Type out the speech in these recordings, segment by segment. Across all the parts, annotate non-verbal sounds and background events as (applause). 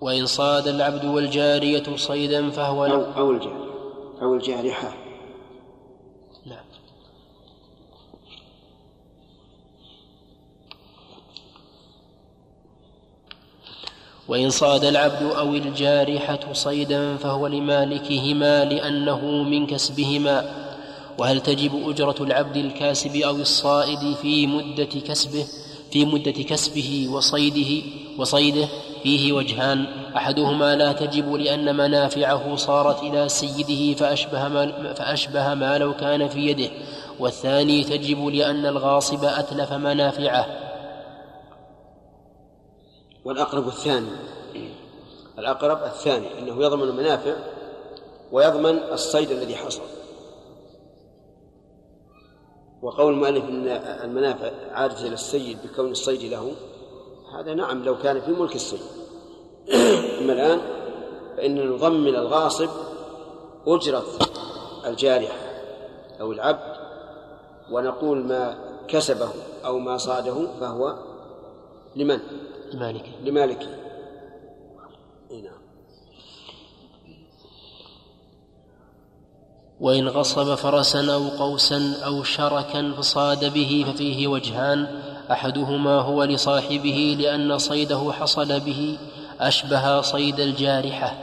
وإن صاد العبد والجارية صيدا فهو أو, أو الجارية. أو الجارحة نعم وإن صاد العبد أو الجارحة صيدا فهو لمالكهما لأنه من كسبهما. وهل تجب أجرة العبد الكاسب أو الصائد في مدة كسبه في مدة كسبه وصيده وصيده؟ فيه وجهان. أحدهما لا تجب لأن منافعه صارت إلى سيده فأشبه ما, فأشبه ما لو كان في يده. والثاني تجب لأن الغاصب أتلف منافعه. والأقرب الثاني. الأقرب الثاني أنه يضمن المنافع ويضمن الصيد الذي حصل. وقول المؤلف إن المنافع عادة إلى السيد بكون الصيد له هذا نعم لو كان في ملك السيد (clears throat) أما الآن فاننا نضمن الغاصب أجرة الجارحة أو العبد ونقول ما كسبه أو ما صاده فهو لمن؟ لمالكه. لمالكه. نعم. وإن غصب فرسا أو قوسا أو شركا فصاد به ففيه وجهان أحدهما هو لصاحبه لأن صيده حصل به أشبه صيد الجارحة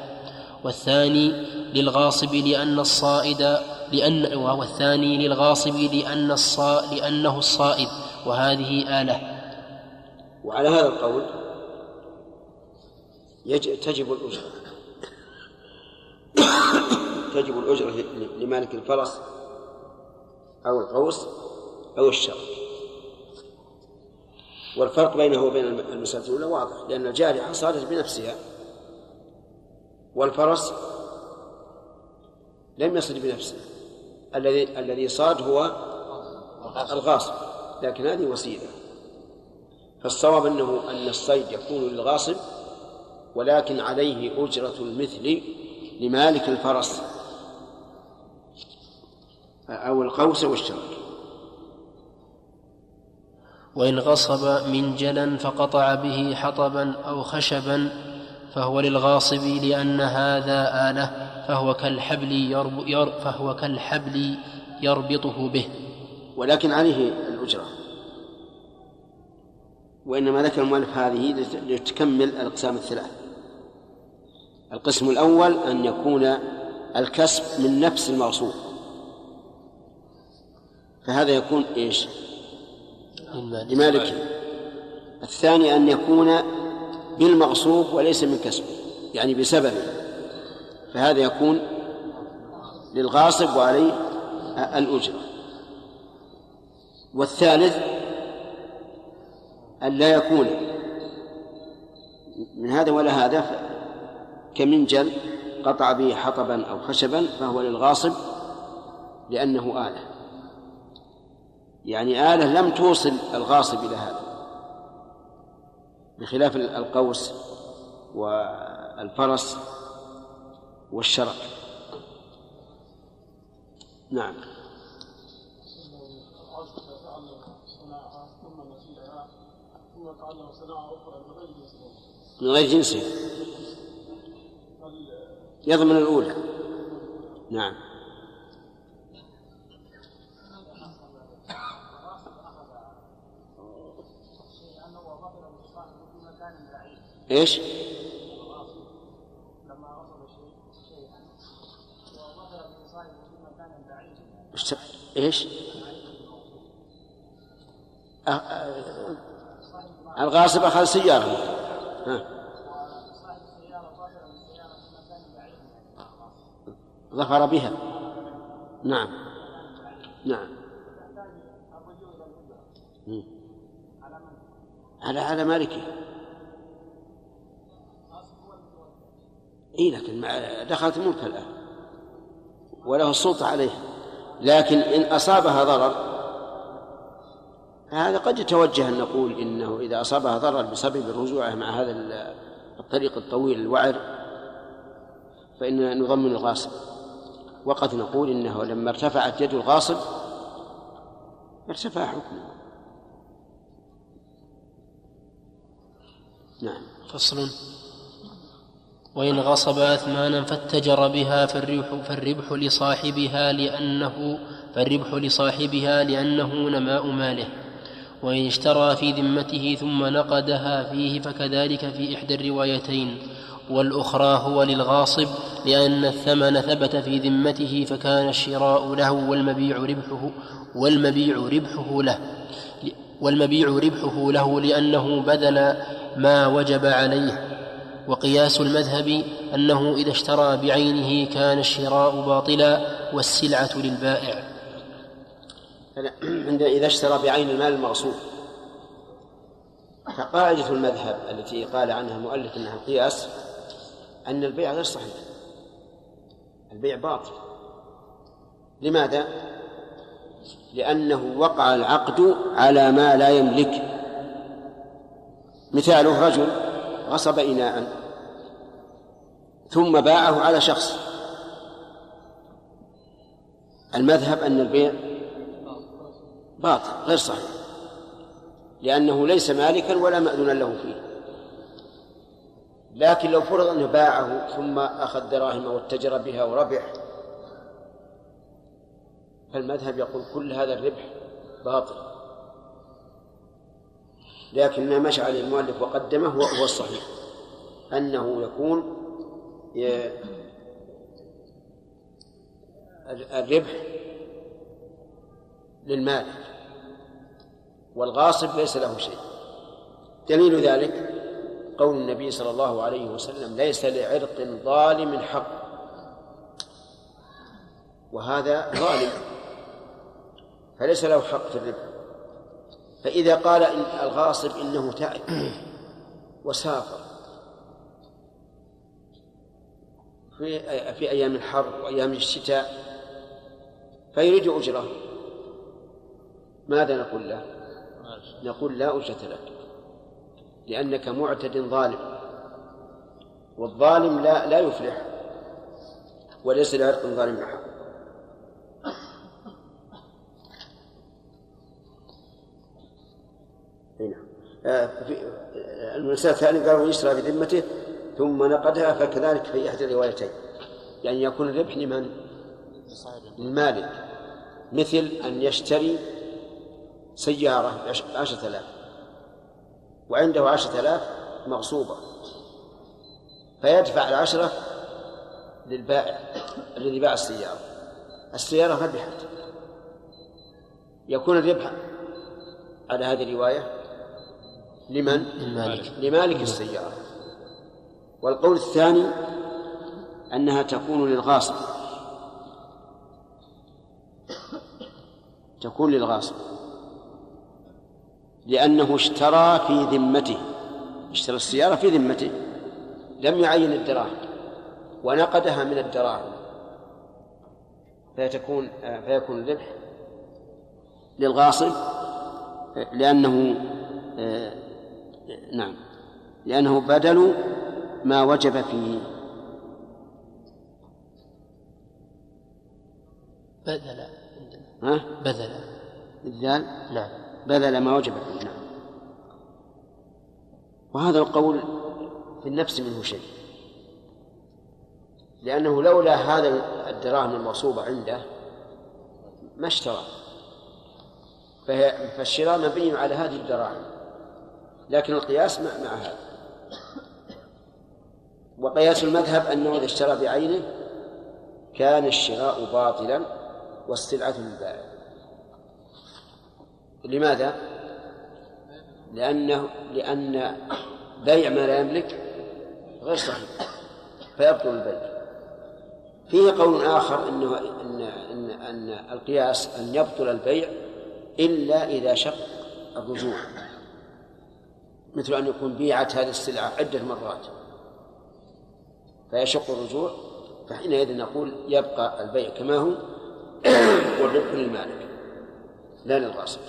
والثاني للغاصب لأن الصائد لأن والثاني للغاصب لأن الصا لأنه الصائد وهذه آلة. وعلى هذا القول يجب تجب الأجرة. تجب الأجرة لمالك الفرس أو القوس أو الشر. والفرق بينه وبين المسألة الأولى واضح لأن الجارحة صارت بنفسها. والفرس لم يصل بنفسه. الذي الذي صاد هو الغاصب. لكن هذه وسيلة. فالصواب أنه أن الصيد يكون للغاصب ولكن عليه أجرة المثل لمالك الفرس أو القوس والشرك. وإن غصب منجلا فقطع به حطبا أو خشبا فهو للغاصب لأن هذا آلة فهو كالحبل يرب ير فهو كالحبل يربطه به. ولكن عليه الأجرة. وإنما ذكر المؤلف هذه لتكمل الأقسام الثلاث. القسم الأول أن يكون الكسب من نفس المغصوب. فهذا يكون إيش؟ لمالكه الثاني أن يكون بالمغصوب وليس من كسبه يعني بسببه. فهذا يكون للغاصب وعليه الأجرة والثالث أن لا يكون من هذا ولا هذا كمنجل قطع به حطبا أو خشبا فهو للغاصب لأنه آلة. يعني آلة لم توصل الغاصب إلى هذا بخلاف القوس والفرس والشرع نعم. من غير جنسه يضمن الأولى. نعم. إيش؟ إيش؟ الغاصب أخذ سيارة. ها. ظفر بها. نعم. نعم. على على مالكه اي لكن دخلت ملك الآن. وله السلطة عليه لكن إن أصابها ضرر هذا قد يتوجه أن نقول إنه إذا أصابها ضرر بسبب الرجوع مع هذا الطريق الطويل الوعر فاننا نضمن الغاصب. وقد نقول إنه لما ارتفعت يد الغاصب ارتفع حكمه. نعم. فصل. وإن غصب أثمانا فاتجر بها فالربح, فالربح لصاحبها لأنه فالربح لصاحبها لأنه نماء ماله. وإن اشترى في ذمته ثم نقدها فيه فكذلك في إحدى الروايتين. والأخرى هو للغاصب لأن الثمن ثبت في ذمته فكان الشراء له والمبيع ربحه والمبيع ربحه له. والمبيع ربحه له لأنه بذل ما وجب عليه. وقياس المذهب أنه إذا اشترى بعينه كان الشراء باطلا والسلعة للبائع. (clears throat) عند إذا اشترى بعين المال المغصوب. فقاعدة المذهب التي قال عنها المؤلف أنها القياس أن البيع غير صحيح. البيع باطل. لماذا؟ لأنه وقع العقد على ما لا يملك. مثاله رجل غصب إناء. ثم باعه على شخص. المذهب أن البيع باطل غير صحيح. لأنه ليس مالكا ولا مأذونا له فيه. لكن لو فرض أنه باعه ثم أخذ دراهم واتجر بها وربح فالمذهب يقول كل هذا الربح باطل. لكن ما مشى عليه المؤلف وقدمه هو الصحيح. أنه يكون الربح للمالك والغاصب ليس له شيء. دليل ذلك قول النبي صلى الله عليه وسلم ليس لعرق ظالم حق. وهذا ظالم فليس له حق في الربح. فإذا قال إن الغاصب إنه تعب وسافر. في في أيام الحر وأيام الشتاء فيريد أجرة. ماذا نقول له؟ نقول لا أجرة لك لأنك معتد ظالم والظالم لا لا يفلح وليس لعرق ظالم حق المسألة الثانية قالوا يشترى بذمته ثم نقدها فكذلك في إحدى الروايتين. يعني يكون الربح لمن؟ للمالك. مثل أن يشتري سيارة بعشرة آلاف وعنده عشرة آلاف مغصوبة فيدفع العشرة للبائع الذي باع السيارة. السيارة ربحت يكون الربح على هذه الرواية لمن؟ للمالك لمالك السيارة. والقول الثاني أنها تكون للغاصب. تكون للغاصب. لأنه اشترى في ذمته. اشترى السيارة في ذمته. لم يعين الدراهم. ونقدها من الدراهم. فيتكون فيكون الربح للغاصب لأنه نعم. لأنه بدل ما وجب فيه بذل ها؟ بذل الذال؟ نعم. بذل ما وجب فيه نعم. وهذا القول في النفس منه شيء. لأنه لولا هذا الدراهم المغصوبة عنده ما اشترى فالشراء مبني على هذه الدراهم. لكن القياس مع, هذا. وقياس المذهب أنه إذا اشترى بعينه كان الشراء باطلا والسلعة للبائع لماذا؟ لأنه لأن بيع ما لا يملك غير صحيح فيبطل البيع. فيه قول آخر أنه أن أن أن القياس أن يبطل البيع إلا إذا شق الرجوع. مثل أن يكون بيعت هذه السلعة عدة مرات. فيشق الرجوع فحينئذ نقول يبقى البيع كما هو (clears throat) والربح للمالك لا للغاصب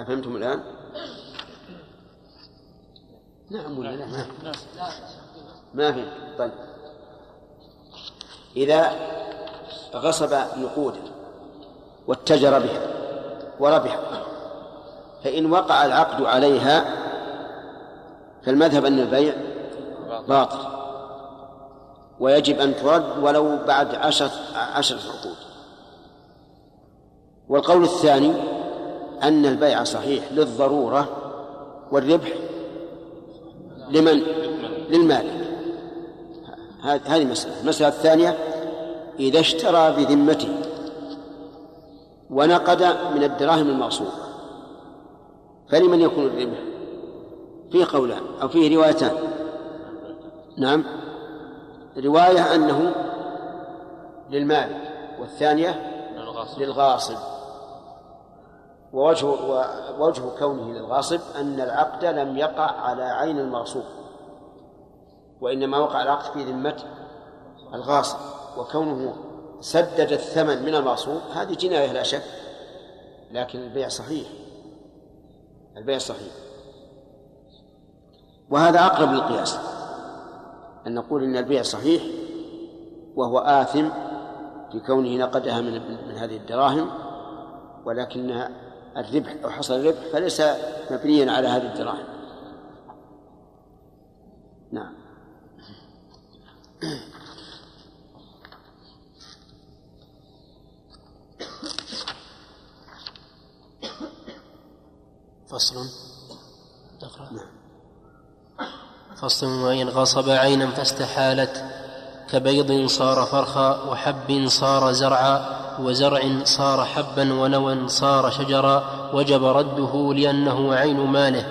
أفهمتم الآن؟ نعم ولا لا؟ ما ما في. طيب. إذا غصب نقودا واتجر بها وربح فإن وقع العقد عليها فالمذهب أن البيع باطل. ويجب أن ترد ولو بعد عشرة عشرة عقود. والقول الثاني أن البيع صحيح للضرورة والربح لمن؟ للمالك هذه مسألة. المسألة الثانية إذا اشترى بذمته ونقد من الدراهم المغصوبة فلمن يكون الربح فيه قولان أو فيه روايتان. نعم. رواية أنه للمالك والثانية للغاصب. ووجه ووجه كونه للغاصب أن العقد لم يقع على عين المغصوب وإنما وقع العقد في ذمة الغاصب. وكونه سدد الثمن من المغصوب هذه جناية لا شك لكن البيع صحيح. البيع صحيح. وهذا أقرب للقياس. أن نقول إن البيع صحيح وهو آثم في كونه نقدها من من هذه الدراهم ولكن الربح أو حصل الربح فليس مبنيا على هذه الدراهم. نعم. فصل نقرأ نعم. فصل وإن غصب عينا فاستحالت كبيض صار فرخا وحب صار زرعا وزرع صار حبا ونوى صار شجرا وجب رده لأنه عين ماله.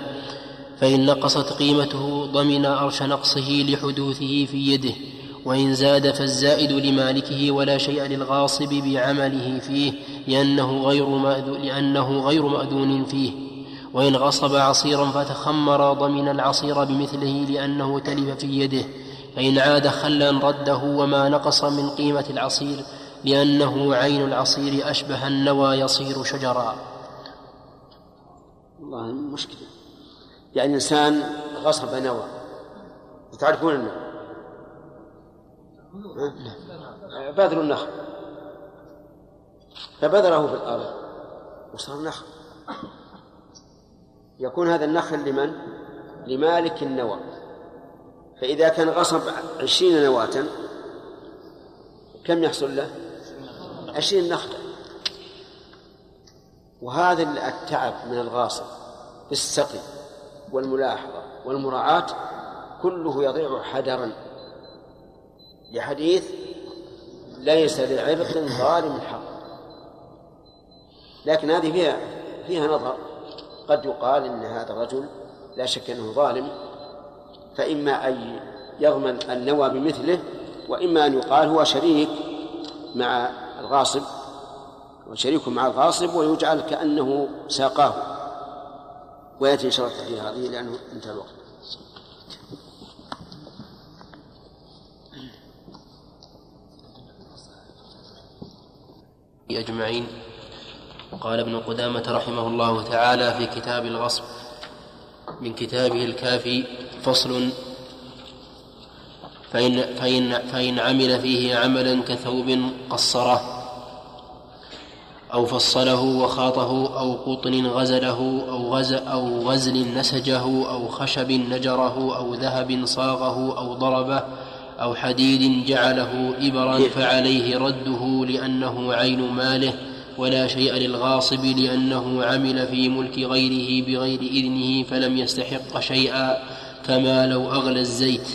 فإن نقصت قيمته ضمن أرش نقصه لحدوثه في يده. وإن زاد فالزائد لمالكه ولا شيء للغاصب بعمله فيه لأنه غير مأذون فيه. وإن غصب عصيرا فتخمر ضمن العصير بمثله لأنه تلف في يده فإن عاد خلا رده وما نقص من قيمة العصير لأنه عين العصير أشبه النوى يصير شجرا. والله مشكلة. يعني إنسان غصب نوى. تعرفون النوى بذر النخل. فبذره في الأرض وصار نخل. يكون هذا النخل لمن؟ لمالك النوى فإذا كان غصب عشرين نواة كم يحصل له؟ عشرين نخلة وهذا التعب من الغاصب في السقي والملاحظة والمراعاة كله يضيع حدرا لحديث ليس لعرق ظالم حق لكن هذه فيها فيها نظر قد يقال إن هذا الرجل لا شك إنه ظالم فإما أن يضمن النوى بمثله وإما أن يقال هو شريك مع الغاصب وشريك مع الغاصب ويجعل كأنه ساقاه. ويأتي إن شاء الله في هذه لأنه انتهى الوقت. أجمعين. قال ابن قدامة رحمه الله تعالى في كتاب الغصب من كتابه الكافي فصل فإن, فإن, فإن عمل فيه عملا كثوب قصره أو فصله وخاطه أو قطن غزله أو غز أو غزل نسجه أو خشب نجره أو ذهب صاغه أو ضربه أو حديد جعله إبرا فعليه رده لأنه عين ماله ولا شيء للغاصب لأنه عمل في ملك غيره بغير إذنه فلم يستحق شيئا كما لو أغلى الزيت.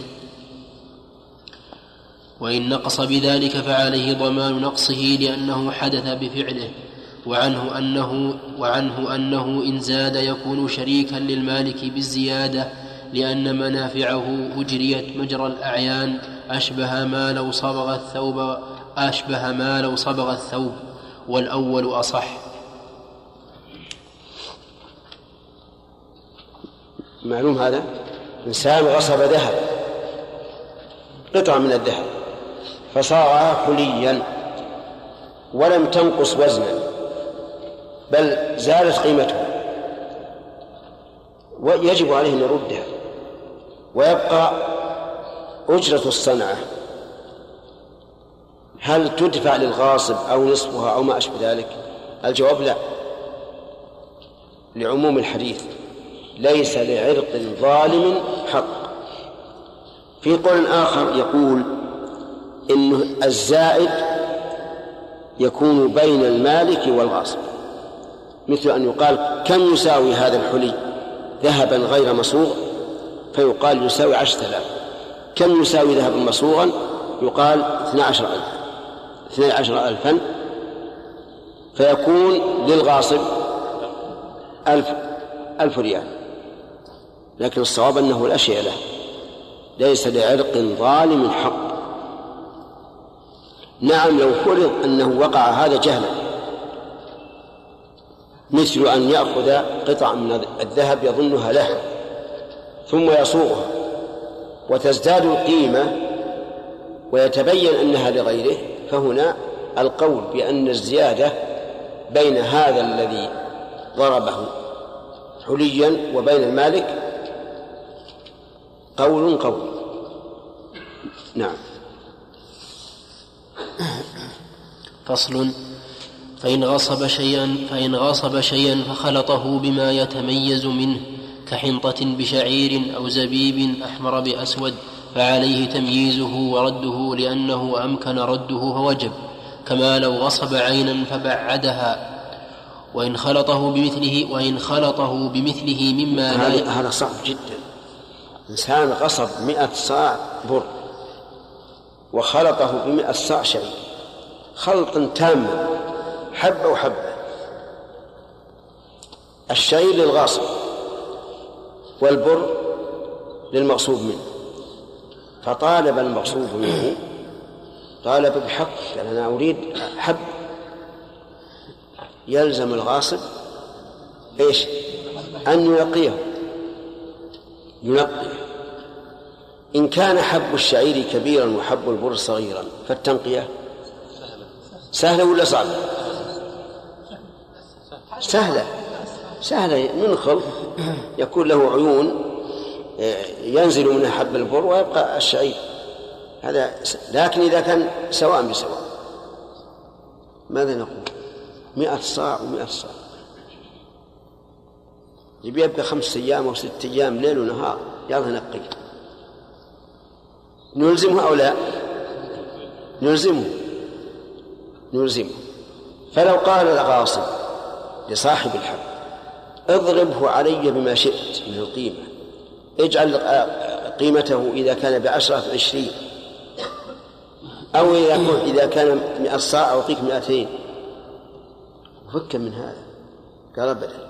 وإن نقص بذلك فعليه ضمان نقصه لأنه حدث بفعله وعنه أنه وعنه أنه إن زاد يكون شريكا للمالك بالزيادة لأن منافعه أجريت مجرى الأعيان أشبه ما لو صبغ الثوب أشبه ما لو صبغ الثوب. والأول أصح. معلوم هذا؟ إنسان غصب ذهب. قطعة من الذهب. فصار حليا ولم تنقص وزنا. بل زادت قيمته. ويجب عليه أن يردها ويبقى أجرة الصنعة. هل تدفع للغاصب أو نصفها أو ما أشبه ذلك؟ الجواب لا. لعموم الحديث ليس لعرق ظالم في قول آخر يقول إن الزائد يكون بين المالك والغاصب. مثل أن يقال كم يساوي هذا الحلي؟ ذهبا غير مصوغ فيقال يساوي عشرة آلاف. كم يساوي ذهبا مصوغا يقال اثنا عشر ألف. اثني عشر ألفا فيكون للغاصب ألف ألف ريال. لكن الصواب أنه لا شيء له. ليس لعرق ظالم حق. نعم لو فرض أنه وقع هذا جهلا. مثل أن يأخذ قطعة من الذهب يظنها له ثم يصوغها وتزداد القيمة ويتبين أنها لغيره. فهنا القول بأن الزيادة بين هذا الذي ضربه حليا وبين المالك قول قول. نعم. فصل. فإن غصب شيئا فإن غصب شيئا فخلطه بما يتميز منه كحنطة بشعير أو زبيب أحمر بأسود فعليه تمييزه ورده لأنه أمكن رده فوجب كما لو غصب عينا فبعدها. وإن خلطه بمثله وإن خلطه بمثله مما هذا هذا صعب جدا. إنسان غصب مئة صاع بر وخلطه بمئة صاع شعير. خلطا تاما حبة وحبة. الشعير للغاصب والبر للمغصوب منه. فطالب المغصوب منه طالب بحق قال أنا أريد حب يلزم الغاصب إيش؟ أن ينقيه ينقيه إن كان حب الشعير كبيرا وحب البر صغيرا فالتنقية سهلة ولا صعبة؟ سهلة. سهلة. ننخل يكون له عيون ينزل منها حب البر ويبقى الشعير. هذا لكن إذا كان سواء بسواء. ماذا نقول؟ مئة صاع ومئة صاع. يبي يبقى خمسة أيام أو ستة أيام ليل ونهار يلا نقي. نلزمه أو لا نلزمه نلزمه فلو قال الغاصب لصاحب الحق اضربه علي بما شئت من القيمة. اجعل قيمته إذا كان بعشرة عشرين. أو إذا إذا كان مئة صاع أعطيك مئتين. فك من هذا. قال أبدا.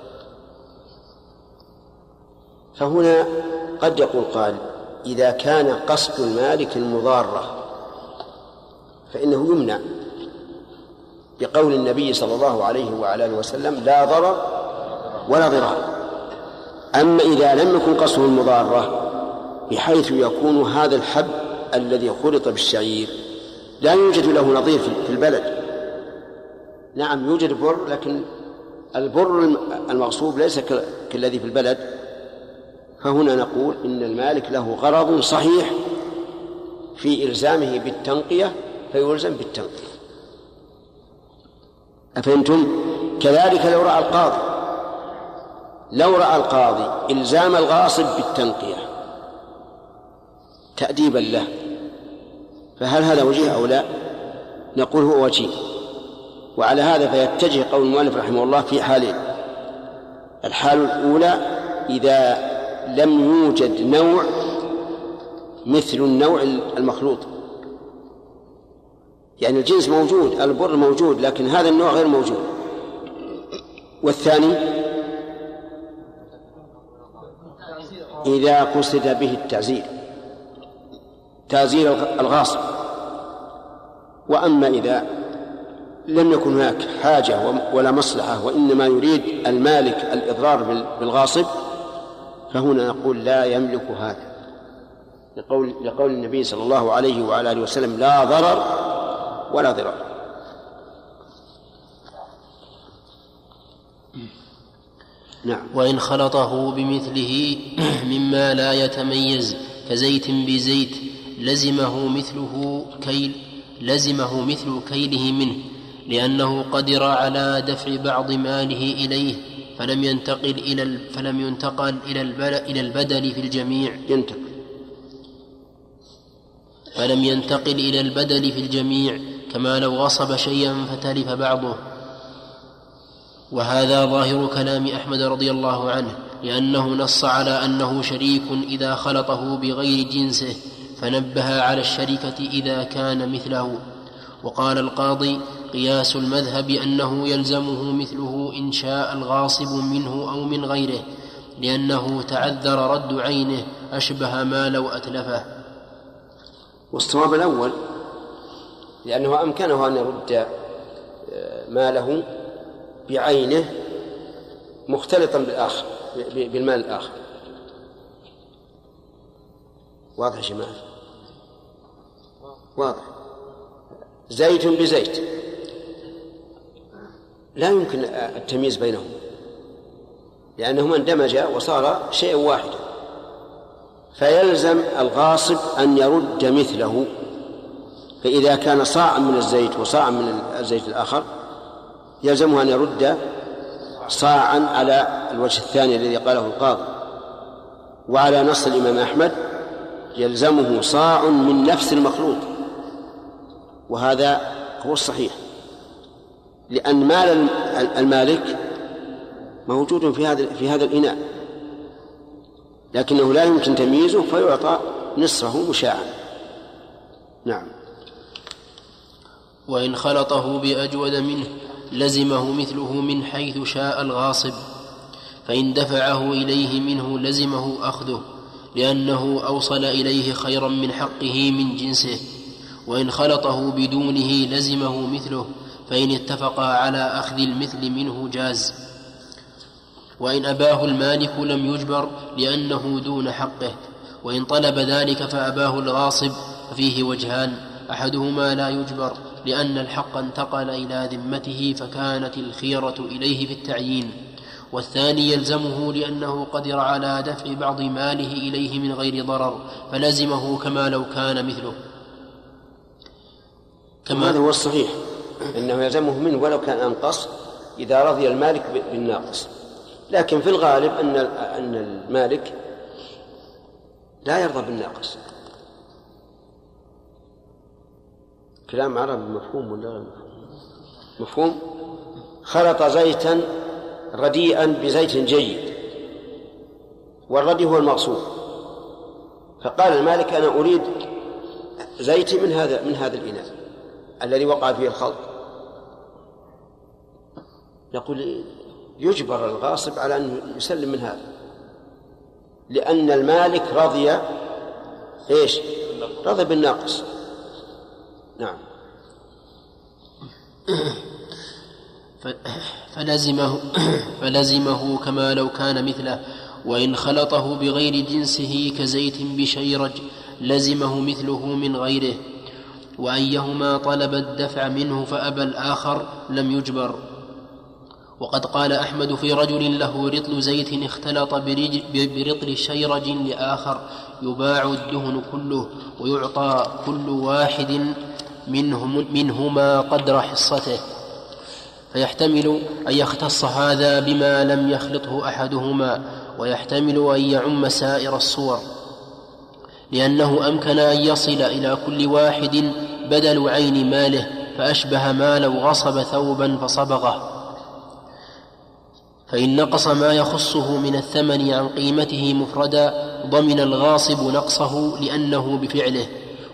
فهنا قد يقول قال إذا كان قصد المالك المضارة فإنه يمنع بقول النبي صلى الله عليه وعلى آله وسلم لا ضرر ولا ضرار. أما إذا لم يكن قصده المضارة بحيث يكون هذا الحب الذي خلط بالشعير لا يوجد له نظير في البلد. نعم يوجد بر لكن البر المغصوب ليس كالذي في البلد. فهنا نقول إن المالك له غرض صحيح في إلزامه بالتنقية فيلزم بالتنقية. أفهمتم؟ كذلك لو رأى القاضي لو رأى القاضي إلزام الغاصب بالتنقية تأديبا له فهل هذا وجيه أو لا؟ نقول هو وجيه. وعلى هذا فيتجه قول المؤلف رحمه الله في حالين الحال الأولى إذا لم يوجد نوع مثل النوع المخلوط. يعني الجنس موجود البر موجود لكن هذا النوع غير موجود. والثاني إذا قصد به التعزير. تعزير الغاصب. وأما إذا لم يكن هناك حاجة ولا مصلحة وإنما يريد المالك الإضرار بالغاصب فهنا نقول لا يملك هذا. لقول لقول النبي صلى الله عليه وعلى آله وسلم لا ضرر ولا ضرار. نعم. وإن خلطه بمثله (clears throat) مما لا يتميز كزيت بزيت لزمه مثله كيل لزمه مثل كيله منه لأنه قدر على دفع بعض ماله إليه فلم ينتقل إلى فلم ينتقل إلى إلى البدل في الجميع. ينتقل. فلم ينتقل إلى البدل في الجميع كما لو غصب شيئا فتلف بعضه. وهذا ظاهر كلام أحمد رضي الله عنه لأنه نص على أنه شريك إذا خلطه بغير جنسه فنبه على الشركة إذا كان مثله. وقال القاضي قياس المذهب أنه يلزمه مثله إن شاء الغاصب منه أو من غيره لأنه تعذر رد عينه أشبه ما لو أتلفه. والصواب الأول لأنه أمكنه أن يرد آه، ماله بعينه مختلطا بالآخر بالمال الآخر. واضح يا جماعة؟ واضح. زيت بزيت. لا يمكن التمييز بينهم لأنهما اندمجا وصار شيئا واحدا. فيلزم الغاصب أن يرد مثله. فإذا كان صاعا من الزيت وصاعا من الزيت الآخر يلزمه أن يرد صاعا على الوجه الثاني الذي قاله القاضي. وعلى نص الإمام أحمد يلزمه صاع من نفس المخلوط وهذا هو الصحيح. لأن مال المالك موجود في هذا في هذا الإناء. لكنه لا يمكن تمييزه فيعطى نصفه مشاعا. نعم. وإن خلطه بأجود منه. لزمه مثله من حيث شاء الغاصب فإن دفعه إليه منه لزمه أخذه لأنه أوصل إليه خيرا من حقه من جنسه وإن خلطه بدونه لزمه مثله فإن اتفقا على أخذ المثل منه جاز. وإن أباه المالك لم يجبر لأنه دون حقه وإن طلب ذلك فأباه الغاصب ففيه وجهان أحدهما لا يجبر لأن الحق انتقل إلى ذمته فكانت الخيرة إليه في التعيين والثاني يلزمه لأنه قدر على دفع بعض ماله إليه من غير ضرر فلزمه كما لو كان مثله. كما هذا هو الصحيح إنه يلزمه منه ولو كان أنقص إذا رضي المالك بالناقص. لكن في الغالب أن أن المالك لا يرضى بالناقص. كلام عربي مفهوم ولا غير مفهوم؟ مفهوم خلط زيتا رديئا بزيت جيد والردي هو المغصوب فقال المالك أنا أريد زيتي من هذا من هذا الاناء الذي وقع فيه الخلط يقول يجبر الغاصب على أن يسلم من هذا لأن المالك رضي إيش؟ رضي بالناقص نعم. فلزمه فلزمه كما لو كان مثله وإن خلطه بغير جنسه كزيت بشيرج لزمه مثله من غيره وأيهما طلب الدفع منه فأبى الآخر لم يجبر. وقد قال أحمد في رجل له رطل زيت اختلط برطل شيرج لآخر يباع الدهن كله ويعطى كل واحد منهم منهما قدر حصته. فيحتمل أن يختص هذا بما لم يخلطه أحدهما ويحتمل أن يعم سائر الصور. لأنه أمكن أن يصل إلى كل واحد بدل عين ماله فأشبه ما لو غصب ثوبا فصبغه. فإن نقص ما يخصه من الثمن عن قيمته مفردا ضمن الغاصب نقصه لأنه بفعله.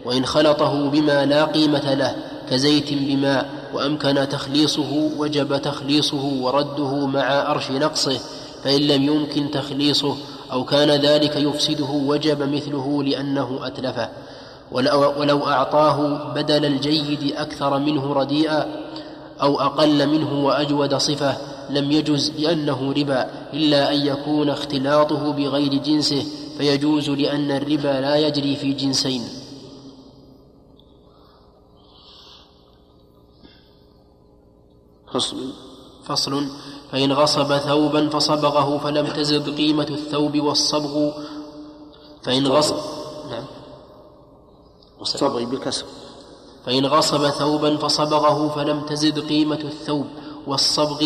وإن خلطه بما لا قيمة له كزيت بماء وأمكن تخليصه وجب تخليصه ورده مع أرش نقصه فإن لم يمكن تخليصه أو كان ذلك يفسده وجب مثله لأنه أتلفه. ولو أعطاه بدل الجيد أكثر منه رديئا أو أقل منه وأجود صفة لم يجز لأنه ربا إلا أن يكون اختلاطه بغير جنسه فيجوز لأن الربا لا يجري في جنسين. فصل. فصل. فإن غصب ثوبا فصبغه فلم تزد قيمة الثوب والصبغ. فإن غصب نعم. والصبغ بالكسر. فإن غصب ثوبا فصبغه فلم تزد قيمة الثوب والصبغ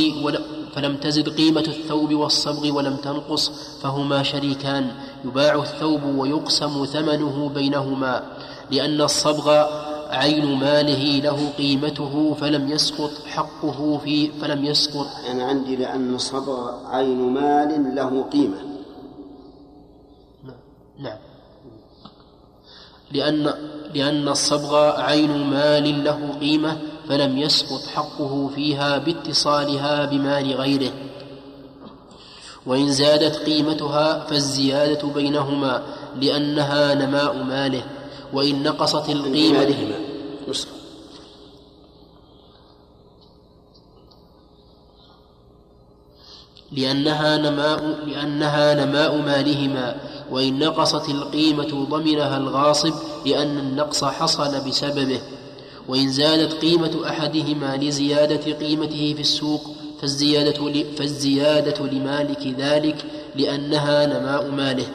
فلم تزد قيمة الثوب والصبغ ولم تنقص فهما شريكان. يباع الثوب ويقسم ثمنه بينهما لأن الصبغ عين ماله له قيمته فلم يسقط حقه في فلم يسقط. أنا عندي لأن الصبغ عين مال له قيمة. نعم. لأن لأن الصبغ عين مال له قيمة فلم يسقط حقه فيها باتصالها بمال غيره. وإن زادت قيمتها فالزيادة بينهما لأنها نماء ماله. وإن نقصت القيمة لأنها نماء لأنها نماء مالهما وإن نقصت القيمة ضمنها الغاصب لأن النقص حصل بسببه وإن زادت قيمة أحدهما لزيادة قيمته في السوق فالزيادة, فالزيادة لمالك ذلك لأنها نماء ماله.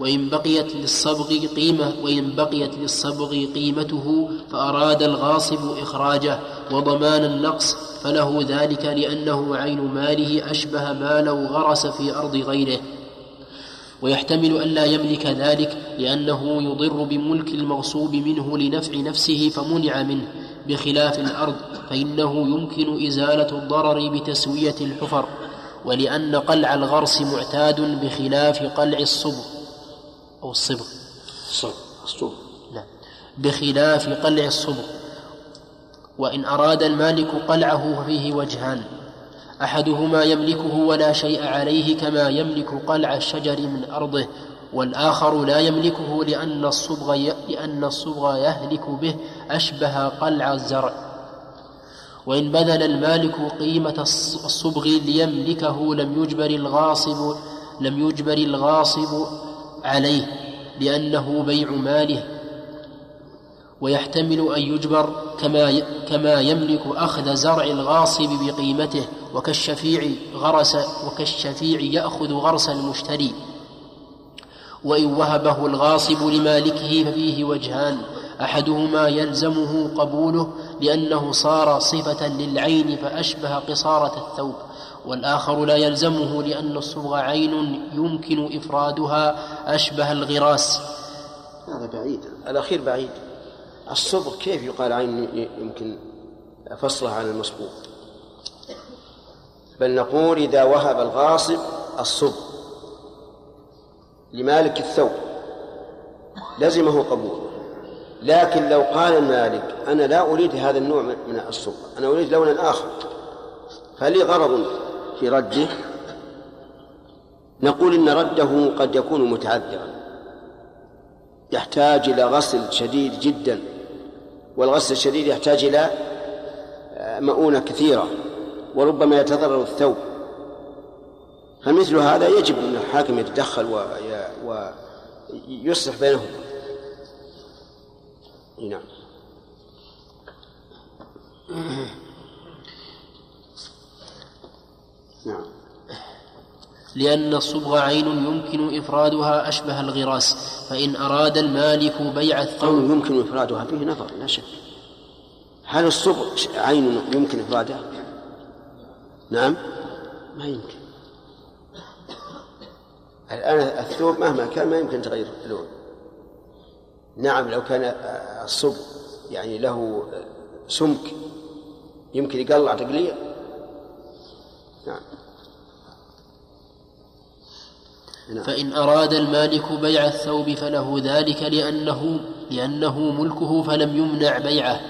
وإن بقيت للصبغ قيمة وإن بقيت للصبغ قيمته فأراد الغاصب إخراجه وضمان النقص فله ذلك لأنه عين ماله أشبه ما لو غرس في أرض غيره. ويحتمل ألا يملك ذلك لأنه يضر بملك المغصوب منه لنفع نفسه فمنع منه. بخلاف الأرض فإنه يمكن إزالة الضرر بتسوية الحفر ولأن قلع الغرس معتاد بخلاف قلع الصبغ. أو الصبغ. الصبغ. نعم. بخلاف قلع الصبغ. وإن أراد المالك قلعه ففيه وجهان. أحدهما يملكه ولا شيء عليه كما يملك قلع الشجر من أرضه والآخر لا يملكه لأن الصبغ لأن الصبغ يهلك به أشبه قلع الزرع. وإن بذل المالك قيمة الصبغ ليملكه لم يجبر الغاصب لم يجبر الغاصب عليه لأنه بيع ماله ويحتمل أن يجبر كما كما يملك أخذ زرع الغاصب بقيمته وكالشفيع غرس وكالشفيع يأخذ غرس المشتري. وإن وهبه الغاصب لمالكه ففيه وجهان أحدهما يلزمه قبوله لأنه صار صفة للعين فأشبه قصارة الثوب. والآخر لا يلزمه لأن الصبغ عين يمكن إفرادها أشبه الغراس. هذا بعيد. الأخير بعيد. الصبغ كيف يقال عين يمكن فصلها عن المصبوغ؟ بل نقول إذا وهب الغاصب الصبغ لمالك الثوب. لزمه قبول. لكن لو قال المالك أنا لا أريد هذا النوع من الصبغ أنا أريد لونا آخر فلي غرض في رده نقول إن رده قد يكون متعذرا. يحتاج إلى غسل شديد جدا والغسل الشديد يحتاج إلى مؤونة كثيرة وربما يتضرر الثوب. فمثل هذا يجب أن الحاكم يتدخل ويصلح بينهم. نعم. نعم. لأن الصبغ عين يمكن إفرادها أشبه الغراس فإن أراد المالك بيع الثوب يمكن إفرادها فيه نظر لا شك. هل الصبغ عين يمكن إفرادها؟ نعم. ما يمكن. الآن الثوب مهما كان ما يمكن تغير اللون. نعم لو كان الصبغ يعني له سمك يمكن يقلع تقليع نعم نعم. فإن أراد المالك بيع الثوب فله ذلك لأنه لأنه ملكه فلم يمنع بيعه.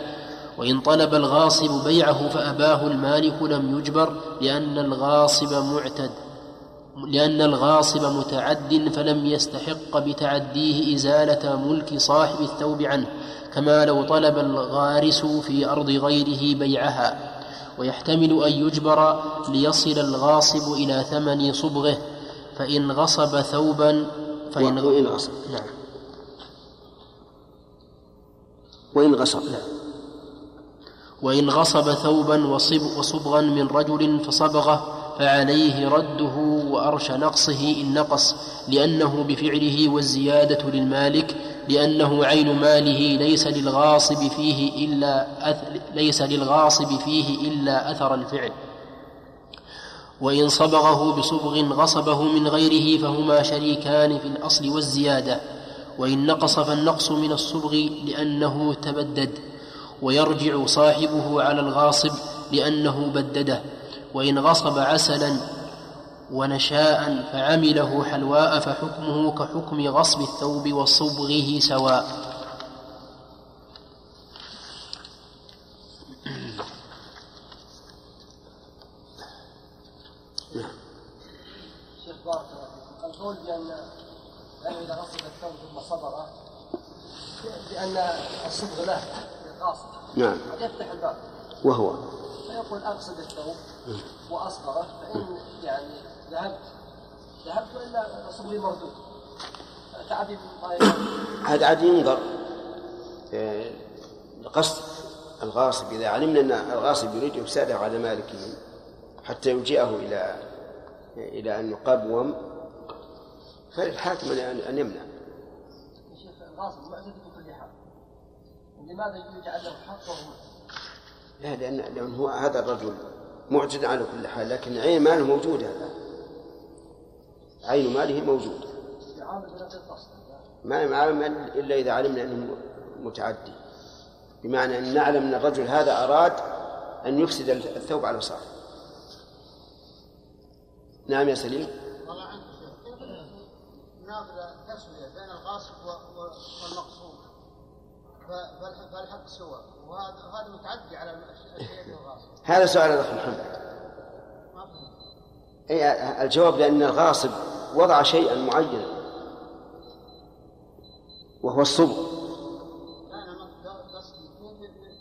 وإن طلب الغاصب بيعه فأباه المالك لم يجبر لأن الغاصب معتد لأن الغاصب متعد فلم يستحق بتعديه إزالة ملك صاحب الثوب عنه كما لو طلب الغارس في أرض غيره بيعها. ويحتمل أن يجبر ليصل الغاصب إلى ثمن صبغه. فإن غصب ثوبا فإن وإن غصب. نعم. وإن غصب. نعم. وإن غصب ثوبا وصب وصبغا من رجل فصبغه فعليه رده وأرش نقصه إن نقص لأنه بفعله والزيادة للمالك لأنه عين ماله ليس للغاصب فيه إلا أث... ليس للغاصب فيه إلا أثر الفعل. وإن صبغه بصبغ غصبه من غيره فهما شريكان في الأصل والزيادة وإن نقص فالنقص من الصبغ لأنه تبدد ويرجع صاحبه على الغاصب لأنه بدده وإن غصب عسلا ونشاء فعمله حلواء فحكمه كحكم غصب الثوب وصبغه سواء شيخ بارك القول بأن أنه إذا غسل الثوب ثم صبره بأن الصبغ له للغاصب نعم. يفتح الباب. وهو. فيقول أغسل الثوب وأصبغه فإن يعني ذهبت. ذهبت وإلا صبغي مردود تعبي هذا عاد ينظر. آه، قصد الغاصب إذا علمنا أن الغاصب يريد إفساده على مالكه حتى يلجئه إلى إلى أن يقوم فللحاكم أن يمنع. شيخ الغاصب معتد بكل حال لماذا يجعل له حق وهو لا لأن لأن هو هذا الرجل معتد على كل حال لكن عين ماله موجودة. الآن عين ماله موجود ما يعامل إلا إذا علمنا أنه متعدي. بمعنى أن نعلم أن الرجل هذا أراد أن يفسد الثوب على صاحبه نعم يا سليم والله عنك شيخ كيف ناخذ تسويه بين الغاصب و- و- والمقصود ف- فالح- فالحق سواء وهذا هذا متعدي على الشيء الغاصب هذا سؤال الأخ محمد. أي الجواب لأن الغاصب وضع شيئا معينا. وهو الصبغ.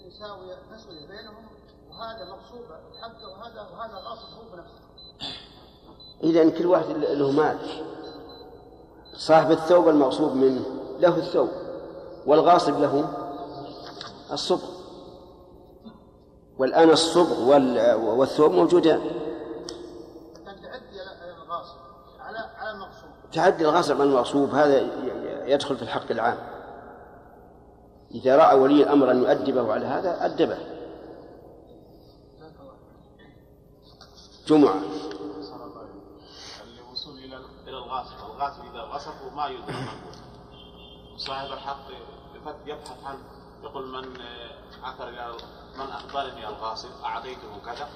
نساوي تسويه بينهم وهذا حقه وهذا وهذا غاصب هو بنفسه. إذا كل واحد له مال. صاحب الثوب المغصوب منه. له الثوب. والغاصب له الصبغ. والآن الصبغ وال- والثوب موجودان. تعدي على الغاصب على عن المغصوب هذا يدخل في الحق العام. إذا رأى ولي الأمر أن يؤدبه على هذا أدبه. جمعة. الوصول إلى إلى الغاصب، الغاصب إذا غصبه ما يدرك. صاحب الحق يفت- يبحث عنه يقول من آه، عثر إلى من أخبرني الغاصب أعطيته كذا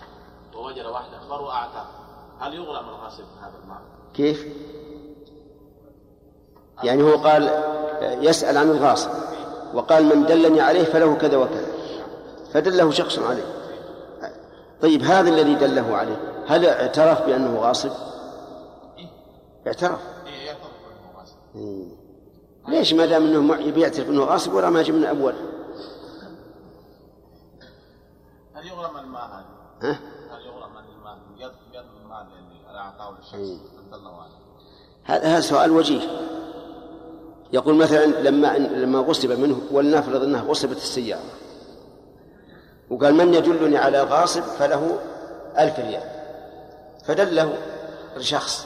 ووجد واحد أخبر وأعطاه هل يغرم الغاصب هذا المال؟ كيف؟ يعني هو قال يسأل عن الغاصب وقال من دلني عليه فله كذا وكذا فدله شخص عليه طيب هذا الذي دله عليه هل اعترف بأنه غاصب؟ اعترف إيه يعترف انه غاصب مم. ليش ما دام إنه يبي يعترف إنه غاصب ولا ما يجي من اول هل يغرم المال هذا؟ ها؟ هل يغرم المال يد يد المال اللي اعطاه للشخص إيه. عليه؟ هذا هذا سؤال وجيه يقول مثلا لما لما غصب منه ولنفرض انها غصبت السيارة وقال من يدلني على غاصب فله ألف ريال فدله شخص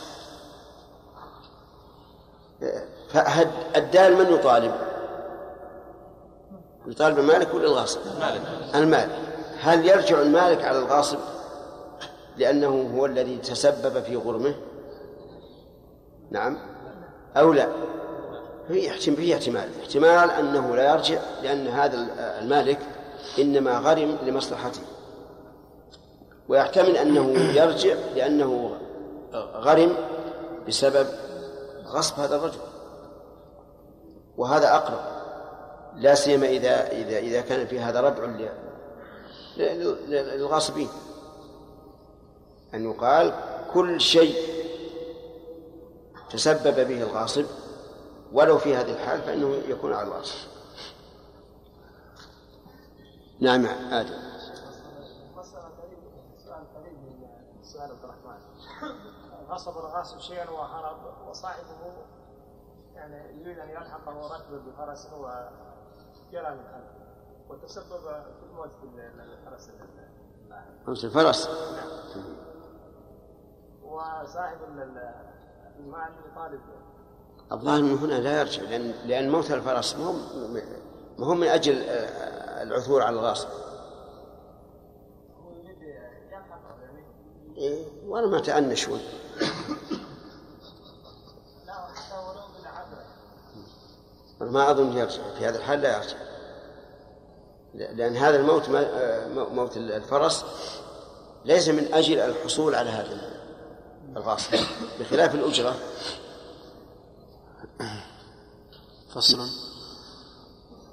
فهد الدال من يطالب؟ يطالب المالك ولا الغاصب؟ المالك. المالك. هل يرجع المالك على الغاصب؟ لأنه هو الذي تسبب في غرمه؟ نعم. أو لا؟ في احتمال في احتمال. احتمال أنه لا يرجع لأن هذا المالك إنما غرم لمصلحته. ويحتمل أنه يرجع لأنه غرم بسبب غصب هذا الرجل. وهذا أقرب. لا سيما إذا إذا إذا كان في هذا ردع للغاصبين. أن يقال كل شيء تسبب به الغاصب ولو في هذه الحال فإنه يكون على الغاصب. نعم آدم. غصب الغاصب شيئا وهرب وصاحبه يعني يريد ان يلحقه وركبه بفرس وجرى من خلفه. وتسبب في الموت بالفرس خمس الفرس. وصاحب ال- المال يطالب الظاهر أنه هنا لا يرجع لأن لأن موت الفرس ما هو من أجل آه، العثور على الغاصب. هو يريد يلحقه يعني إيه وأنا ما تأنى شوي لا حتى ولو بالعبرة أنا ما أظن يرجع في هذا الحال لا يرجع لأن هذا الموت موت الفرس ليس من أجل الحصول على هذا الغاصب. بخلاف الأجرة. فصل.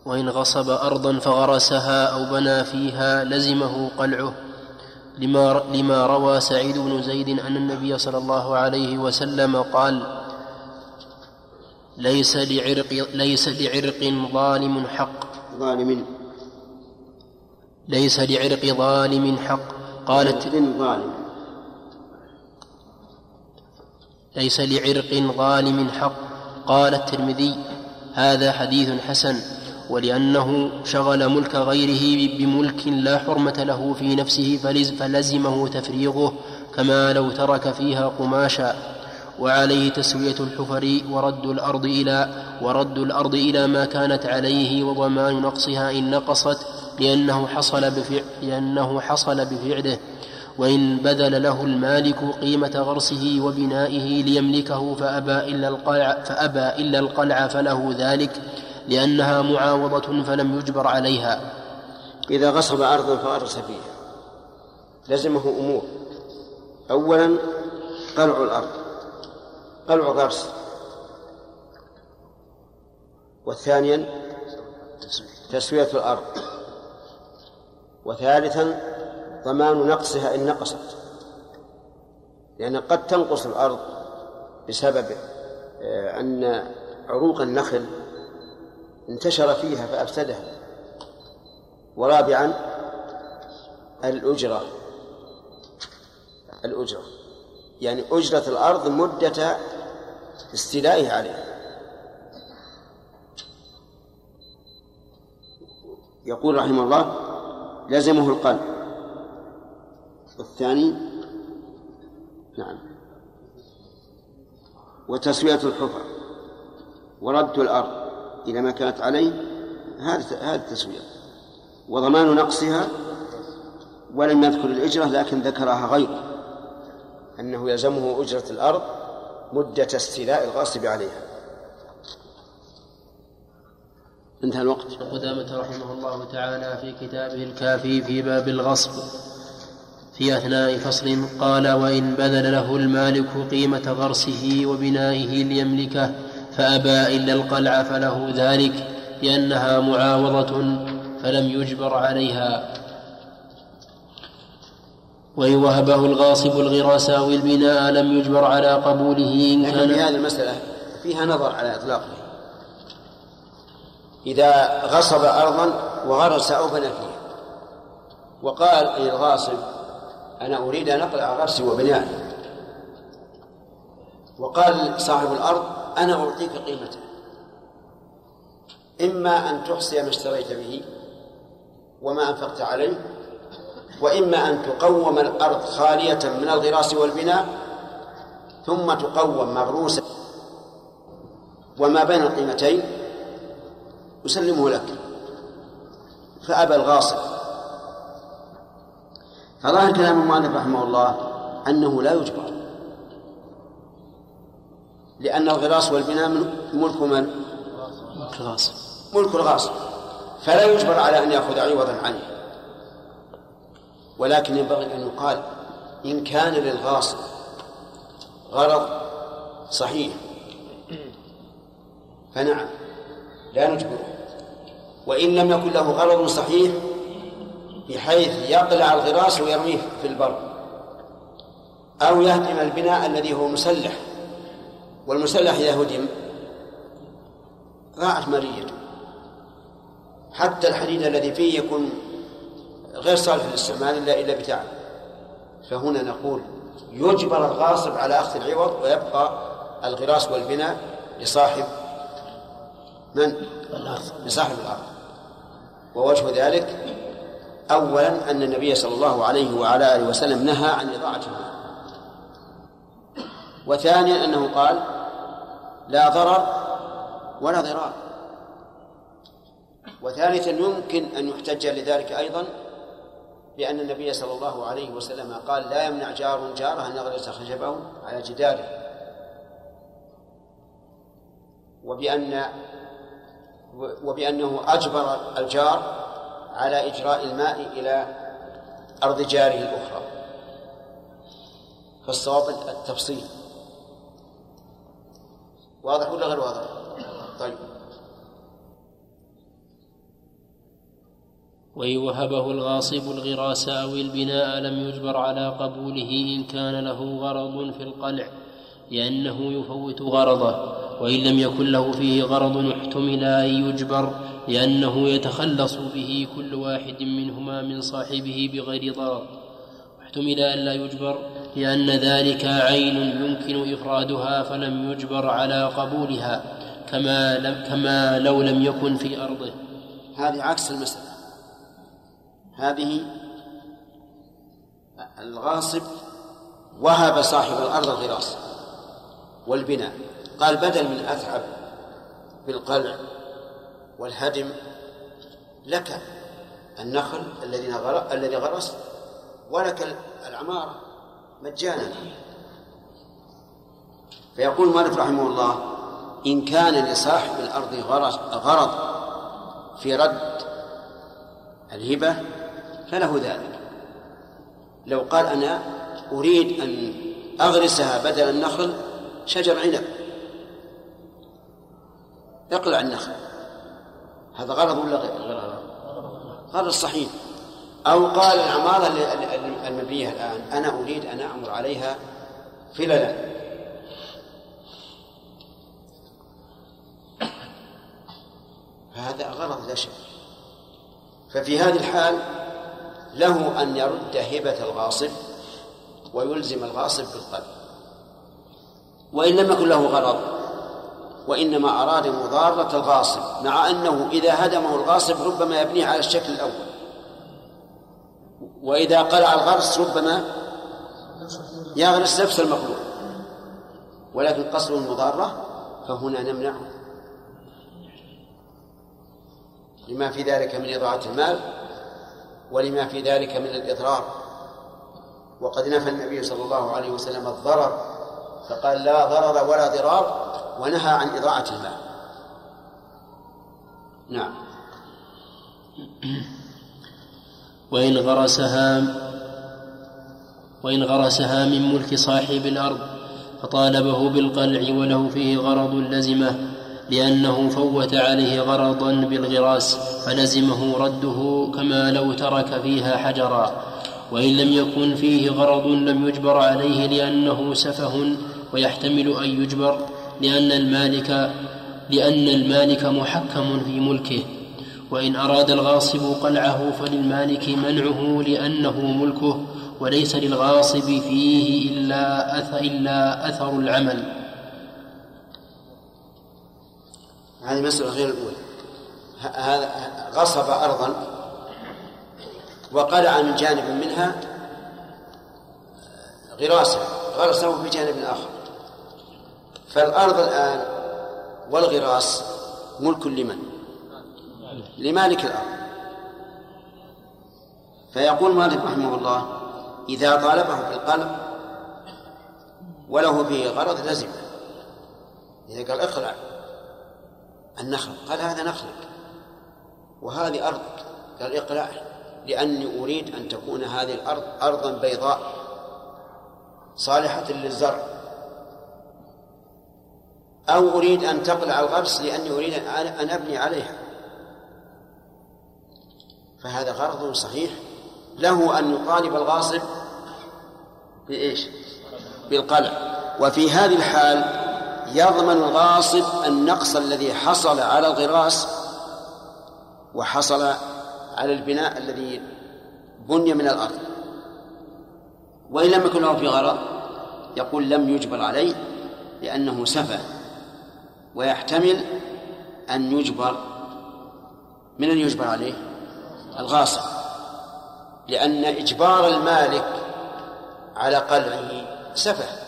وإن غصب أرضا فغرسها أو بنى فيها لزمه قلعه. لما لما روى سعيد بن زيد أن النبي صلى الله عليه وسلم قال ليس لعرق ليس لعرق ظالم حق. ظالم. ليس لعرق ظالم حق. قالت ظالم. ليس لعرق ظالم حق. قال الترمذي هذا حديث حسن ولأنه شغل ملك غيره بملك لا حرمة له في نفسه فلز فلزمه تفريغه كما لو ترك فيها قماشا. وعليه تسوية الحفر ورد الأرض إلى ورد الأرض إلى ما كانت عليه وضمان نقصها إن نقصت لأنه حصل لأنه حصل بفعله. وإن بذل له المالك قيمة غرسه وبنائه ليملكه فأبى إلا القلع فأبى إلا القلع فله ذلك لأنها معاوضة فلم يجبر عليها. إذا غصب أرضا فغرس فيها. لزمه أمور. أولا قلع الأرض. قلع غرس وثانيا تسوية الأرض. وثالثا ضمان نقصها إن نقصت. لأن قد تنقص الأرض بسبب آه، أن عروق النخل انتشر فيها فأفسدها. ورابعا الأجرة. الأجرة. يعني أجرة الأرض مدة استيلائه عليها يقول رحمه الله لزمه القلب. والثاني نعم. وتسوية الحفر. ورد الأرض إلى ما كانت عليه هذه هذه التسوية. وضمان نقصها ولم يذكر الإجرة لكن ذكرها غيره. أنه يلزمه أجرة الأرض مدة استيلاء الغاصب عليها. انتهى الوقت. قدامة رحمه الله تعالى في كتابه الكافي في باب الغصب. في أثناء فصل قال وإن بذل له المالك قيمة غرسه وبنائه ليملكه فأبى إلا القلع فله ذلك لأنها معاوضة فلم يجبر عليها. وإن وهبه الغاصب الغراس أو البناء لم يجبر على قبوله إن لكن في كان هذه المسألة فيها نظر على إطلاقه. إذا غصب أرضا وغرس أو بنى فيها وقال أي الغاصب أنا أريد أن أقلع غرسي وبنائي وقال صاحب الأرض أنا أعطيك قيمته. إما أن تحصي ما اشتريت به وما أنفقت عليه وإما أن تقوم الأرض خالية من الغراس والبناء ثم تقوم مغروسة وما بين القيمتين أسلمه لك. فأبى الغاصب. فظاهر كلام المؤلف رحمه الله أنه لا يجبر لأن الغراس والبناء من ملك من؟ الغاصب. ملك الغاصب. فلا يجبر على أن يأخذ عوضا عنه. ولكن ينبغي أن يقال إن كان للغاصب غرض صحيح. فنعم لا نجبره. وإن لم يكن له غرض صحيح بحيث يقلع الغراس ويرميه في البر أو يهدم البناء الذي هو مسلح. والمسلح إذا هدم ضاعت ماليته حتى الحديد الذي فيه يكون غير صالح للاستعمال إلا إلا بتعب فهنا نقول يجبر الغاصب على أخذ العوض ويبقى الغراس والبناء لصاحب من؟ لصاحب الأرض. ووجه ذلك أولا أن النبي صلى الله عليه وعلى آله وسلم نهى عن إضاعة المال وثانيا أنه قال لا ضرر ولا ضرار. وثالثا يمكن أن يحتج لذلك أيضا لأن النبي صلى الله عليه وسلم قال لا يمنع جار جاره أن يغرس خشبه على جداره. وبأن وبأنه أجبر الجار على إجراء الماء إلى أرض جاره الأخرى. فالصواب التفصيل. واضح ولا غير واضح؟ طيب. وإن وهبه الغاصب الغراس أو البناء لم يجبر على قبوله إن كان له غرض في القلع لأنه يفوت غرضه وإن لم يكن له فيه غرض احتمل أن يجبر لأنه يتخلص به كل واحد منهما من صاحبه بغير ضرر. احتمل أن لا يجبر لأن ذلك عين يمكن إفرادها فلم يجبر على قبولها كما, لو لم يكن في أرضه. هذه عكس المسألة. هذه الغاصب وهب صاحب الأرض الغراس والبناء. قال بدل من أتعب بالقلع والهدم لك النخل الذي الذي غرست ولك العمارة مجانا. فيقول مالك رحمه الله إن كان لصاحب الأرض غرض في رد الهبة فله ذلك. لو قال أنا أريد أن أغرسها بدل النخل شجر عنب. اقلع النخل. هذا غرض ولا غير؟ غرض. غرض صحيح. أو قال العمارة المبنية الآن أنا أريد أن أعمر عليها فللا. هذا غرض لا شك. ففي هذه الحال له أن يرد هبة الغاصب ويلزم الغاصب بالقلب. وإن لم يكن له غرض وإنما أراد مضارة الغاصب مع أنه إذا هدمه الغاصب ربما يبنيه على الشكل الأول. وإذا قلع الغرس ربما يغرس نفس المقلوب. ولكن قصر المضارة فهنا نمنعه. لما في ذلك من إضاعة المال ولما في ذلك من الإضرار. وقد نفى النبي صلى الله عليه وسلم الضرر فقال لا ضرر ولا ضرار ونهى عن إضاعة المال. نعم. وإن غرسها وإن غرسها من ملك صاحب الأرض فطالبه بالقلع وله فيه غرض لزمه. لأنه فوت عليه غرضا بالغراس فلزمه رده كما لو ترك فيها حجرا. وإن لم يكن فيه غرض لم يجبر عليه لأنه سفه ويحتمل أن يجبر لأن المالك لأن المالك محكم في ملكه. وإن أراد الغاصب قلعه فللمالك منعه لأنه ملكه وليس للغاصب فيه إلا أثر, إلا أثر العمل. هذه مسألة غير الأولى. هذا غصب أرضا وقلع من جانب منها غراسة. غرسه في جانب آخر. فالأرض الآن والغراس ملك لمن؟ لمالك الأرض. فيقول مالك رحمه الله إذا طالبه بالقلب وله فيه غرض لزم إذا قال اقلع النخل قال هذا نخلك وهذه أرضك قال اقلع لأني أريد أن تكون هذه الأرض أرضا بيضاء صالحة للزرع. أو أريد أن تقلع الغرس لأني أريد أن أبني عليها. فهذا غرض صحيح. له أن يطالب الغاصب بإيش؟ بالقلع. وفي هذه الحال يضمن الغاصب النقص الذي حصل على الغراس وحصل على البناء الذي بني من الأرض. وإن لم يكن له في غرض يقول لم يجبر عليه لأنه سفه ويحتمل أن يجبر من أن يجبر عليه؟ الغاصب. لأن إجبار المالك على قلعه سفه.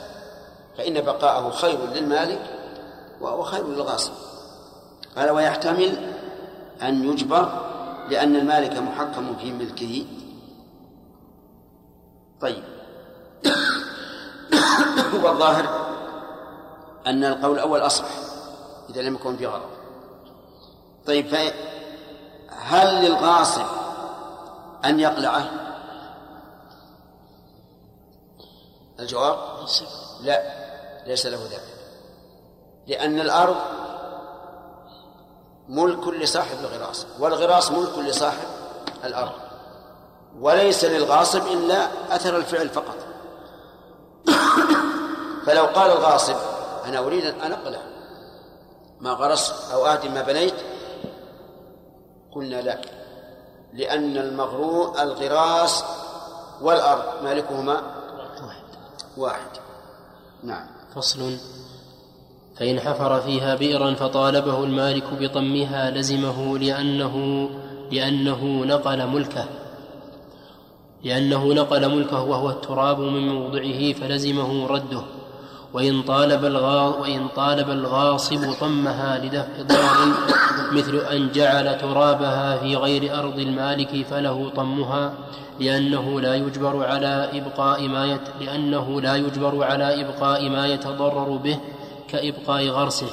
فإن بقاءه خير للمالك وهو خير للغاصب. قال ويحتمل أن يجبر لأن المالك محكم في ملكه. طيب. (coughs) هو الظاهر أن القول الأول أصح إذا لم يكن في غرض طيب هل للغاصب أن يقلعه؟ الجواب لا. ليس له ذلك لأن الأرض ملك لصاحب الغراس والغراس ملك لصاحب الأرض. وليس للغاصب إلا أثر الفعل فقط. (coughs) فلو قال الغاصب أنا أريد أن أقلع ما غرست أو أهدم ما بنيت؟ قلنا لا. لأن المغرور الغراس والأرض مالكهما؟ واحد. واحد. نعم. فصل. فإن حفر فيها بئرا فطالبه المالك بطمها لزمه لأنه لأنه نقل ملكه. لأنه نقل ملكه وهو التراب من موضعه فلزمه رده. وإن طالب وإن طالب الغاصب طمها لدفع ضرر مثل أن جعل ترابها في غير أرض المالك فله طمها لأنه لا يجبر على إبقاء ما يت... لأنه لا يجبر على إبقاء ما يتضرر به كإبقاء غرسه.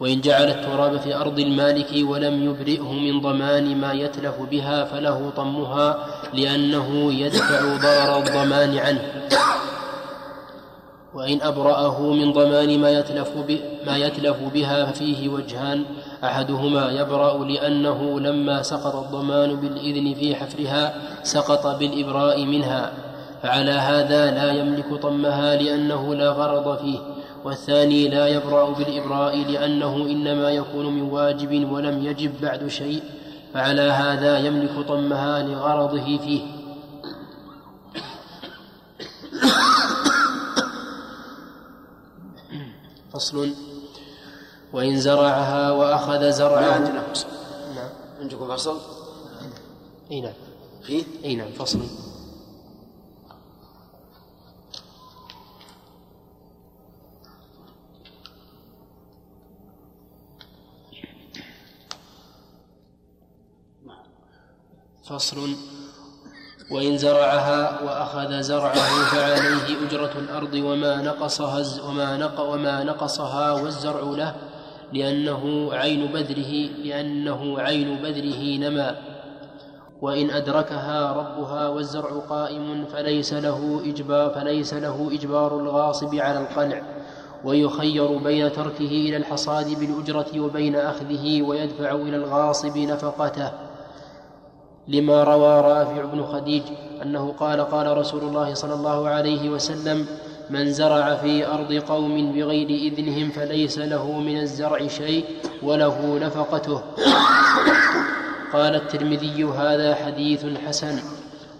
وإن جعل التراب في أرض المالك ولم يبرئه من ضمان ما يتلف بها فله طمها لأنه يدفع ضرر الضمان عنه. وإن أبرأه من ضمان ما يتلف, ما يتلف بها ففيه وجهان أحدهما يبرأ لأنه لما سقط الضمان بالإذن في حفرها سقط بالإبراء منها فعلى هذا لا يملك طمها لأنه لا غرض فيه والثاني لا يبرأ بالإبراء لأنه إنما يكون من واجب ولم يجب بعد شيء فعلى هذا يملك طمها لغرضه فيه. فصل وإن زرعها وأخذ ما زرعه عندنا فصل. نعم. عندكم فصل؟ أي نعم. فيه أي نعم فصل. فصل. وإن زرعها وأخذ زرعه فعليه أجرة الأرض وما نقصها وما نق وما نقصها والزرع له. لأنه عين بذره لأنه عين بذره نما. وإن أدركها ربها والزرع قائم فليس له إجبار فليس له إجبار الغاصب على القلع. ويخير بين تركه إلى الحصاد بالأجرة وبين أخذه ويدفع إلى الغاصب نفقته. لما روى رافع بن خديج أنه قال قال رسول الله صلى الله عليه وسلم من زرع في أرض قوم بغير إذنهم فليس له من الزرع شيء وله نفقته. قال الترمذي هذا حديث حسن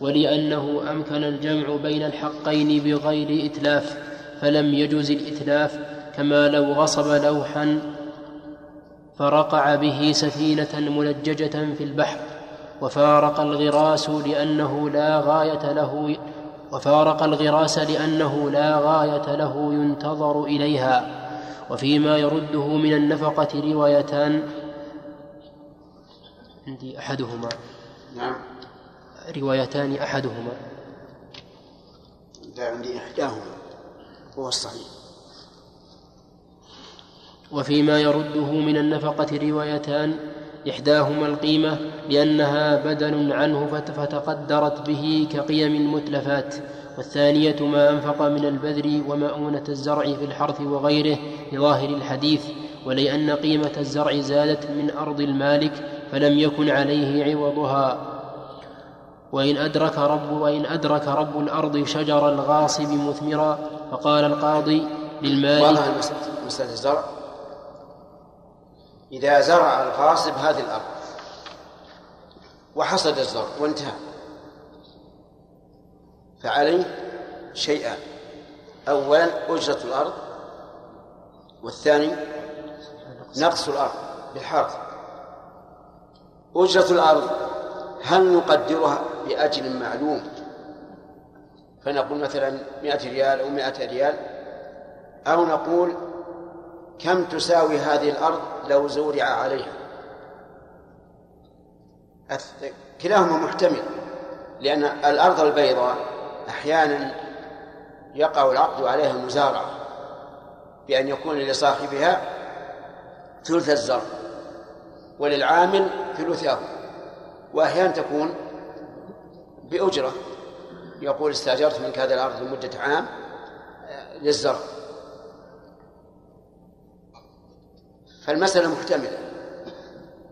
ولأنه أمكن الجمع بين الحقين بغير إتلاف فلم يجز الإتلاف كما لو غصب لوحا فرقع به سفينة ملججة في البحر وفارق الغراس لأنه لا غاية له وفارق الغراس لأنه لا غاية له ينتظر إليها. وفيما يرده من النفقة روايتان. عندي أحدهما. نعم. روايتان أحدهما. ده عندي إحداهما. هو الصحيح. وفيما يرده من النفقة روايتان. إحداهما القيمة لأنها بدل عنه فت- فتقدرت به كقيم المتلفات والثانية ما أنفق من البذر ومؤونة الزرع في الحرث وغيره لظاهر الحديث ولأن قيمة الزرع زادت من أرض المالك فلم يكن عليه عوضها. وإن أدرك رب وإن أدرك رب الأرض شجر الغاصب مثمرا فقال القاضي للمالك مسألة الزرع؟ إذا زرع الغاصب هذه الأرض وحصد الزرع وانتهى. فعليه شيئان أولا أجرة الأرض والثاني نقص الأرض بالحرث أجرة الأرض هل نقدرها بأجل معلوم؟ فنقول مثلا مئة ريال أو مئة ريال أو نقول كم تساوي هذه الأرض لو زورع عليها. كلاهما محتمل لأن الأرض البيضاء أحيانا يقع العقد عليها المزارعة بأن يكون لصاحبها ثلث الزرع وللعامل ثلثه وأحيانا تكون بأجرة. يقول استأجرت منك هذا الأرض لمدة عام للزرع. فالمسألة محتملة.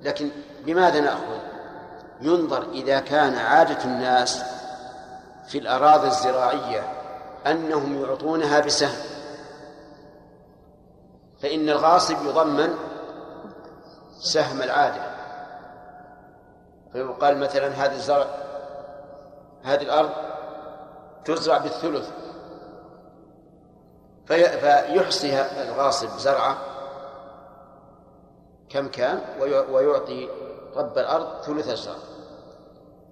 لكن بماذا نأخذ؟ ينظر إذا كان عادة الناس في الأراضي الزراعية أنهم يعطونها بسهم. فإن الغاصب يضمن سهم العادة. فيقال مثلا هذا الزرع هذه الأرض تزرع بالثلث. في فيحصي الغاصب زرعة كم كان؟ ويعطي رب الأرض ثلث الزرع.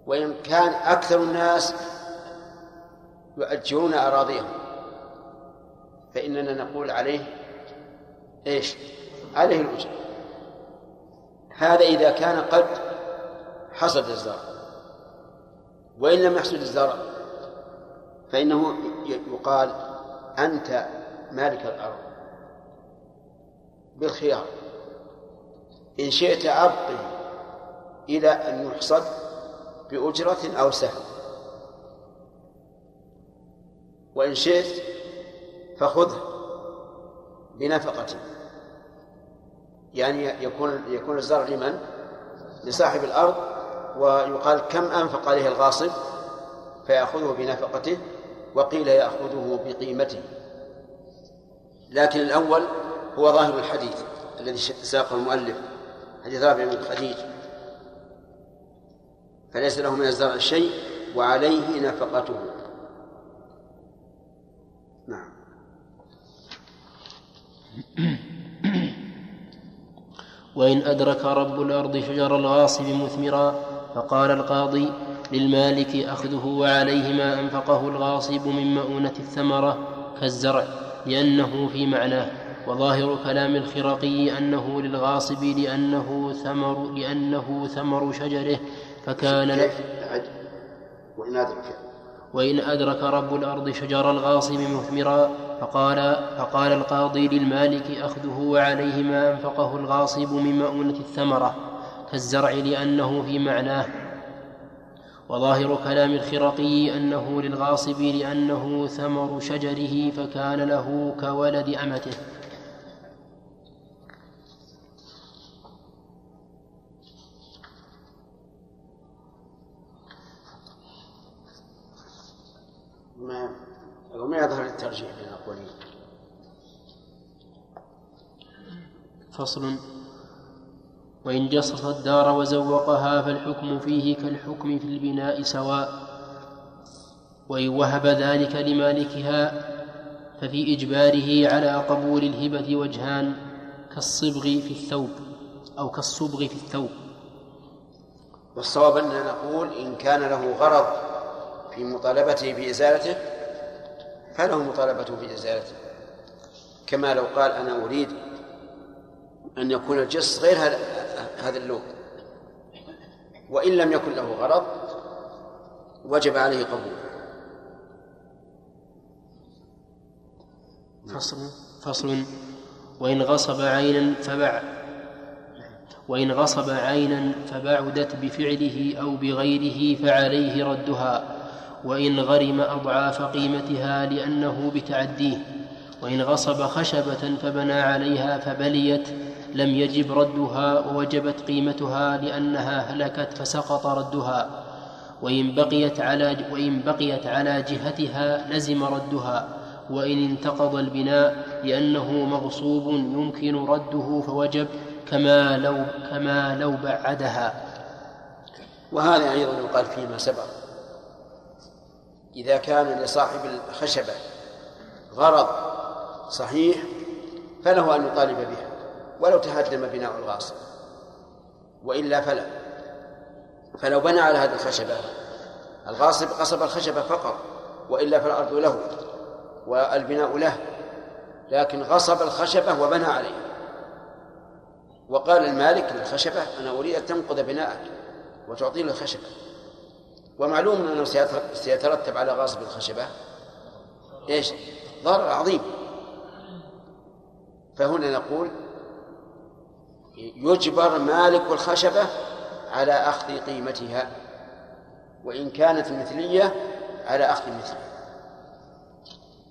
وإن كان أكثر الناس يؤجرون أراضيهم فإننا نقول عليه إيش؟ عليه الأجر. هذا إذا كان قد حصد الزرع. وإن لم يحصد الزرع فإنه يقال أنت مالك الأرض. بالخيار. إن شئت أبقي إلى أن يحصد بأجرة أو سهم. وإن شئت فخذه بنفقة. يعني يكون يكون الزرع لمن؟ لصاحب الأرض. ويقال كم أنفق عليه الغاصب؟ فيأخذه بنفقته وقيل يأخذه بقيمته. لكن الأول هو ظاهر الحديث الذي ساقه المؤلف. حديث رابع بن خديج. فليس له من الزرع شيء وعليه نفقته. نعم. وإن أدرك رب الأرض شجر الغاصب مثمرا فقال القاضي للمالك أخذه وعليه ما أنفقه الغاصب من مؤونة الثمرة كالزرع لأنه في معناه. وظاهر كلام الخرقي أنه للغاصب لأنه ثمر لأنه ثمر شجره فكان وإن أدرك. وإن أدرك رب الأرض شجر الغاصب مثمرا فقال فقال القاضي للمالك أخذه وعليه ما أنفقه الغاصب من مؤونة الثمرة كالزرع لأنه في معناه. وظاهر كلام الخرقي أنه للغاصب لأنه ثمر شجره فكان له كولد أمته. ما ما يظهر الترجيح بين الأقوالين فصل. وإن جصص الدار وزوقها فالحكم فيه كالحكم في البناء سواء. وإن وهب ذلك لمالكها ففي إجباره على قبول الهبة وجهان كالصبغ في الثوب أو كالصبغ في الثوب. والصواب أننا نقول إن كان له غرض في مطالبته بإزالته فله مطالبته بإزالته كما لو قال أنا أريد أن يكون الجص غير هذا اللون. وإن لم يكن له غرض وجب عليه قبوله. فصل فصل. وإن غصب عينا فبع وإن غصب عينا فبعدت بفعله أو بغيره فعليه ردها. وإن غرم أضعاف قيمتها لأنه بتعديه وإن غصب خشبة فبنى عليها فبليت لم يجب ردها ووجبت قيمتها لأنها هلكت فسقط ردها وإن بقيت على وإن بقيت على جهتها لزم ردها وإن انتقض البناء لأنه مغصوب يمكن رده فوجب كما لو كما لو بعدها. وهذا أيضا يقال فيما سبق. إذا كان لصاحب الخشبة غرض صحيح فله أن يطالب بها ولو تهدم بناء الغاصب وإلا فلا. فلو بنى على هذه الخشبة الغاصب غصب الخشبة فقط وإلا فالأرض له والبناء له لكن غصب الخشبة وبنى عليها وقال المالك للخشبة أنا أريد أن تنقض بناءك وتعطيني الخشبة. ومعلوم أنه سيتر- سيترتب على غاصب الخشبة. إيش؟ ضرر عظيم. فهنا نقول يجبر مالك الخشبة على أخذ قيمتها وإن كانت مثلية على أخذ مثلها.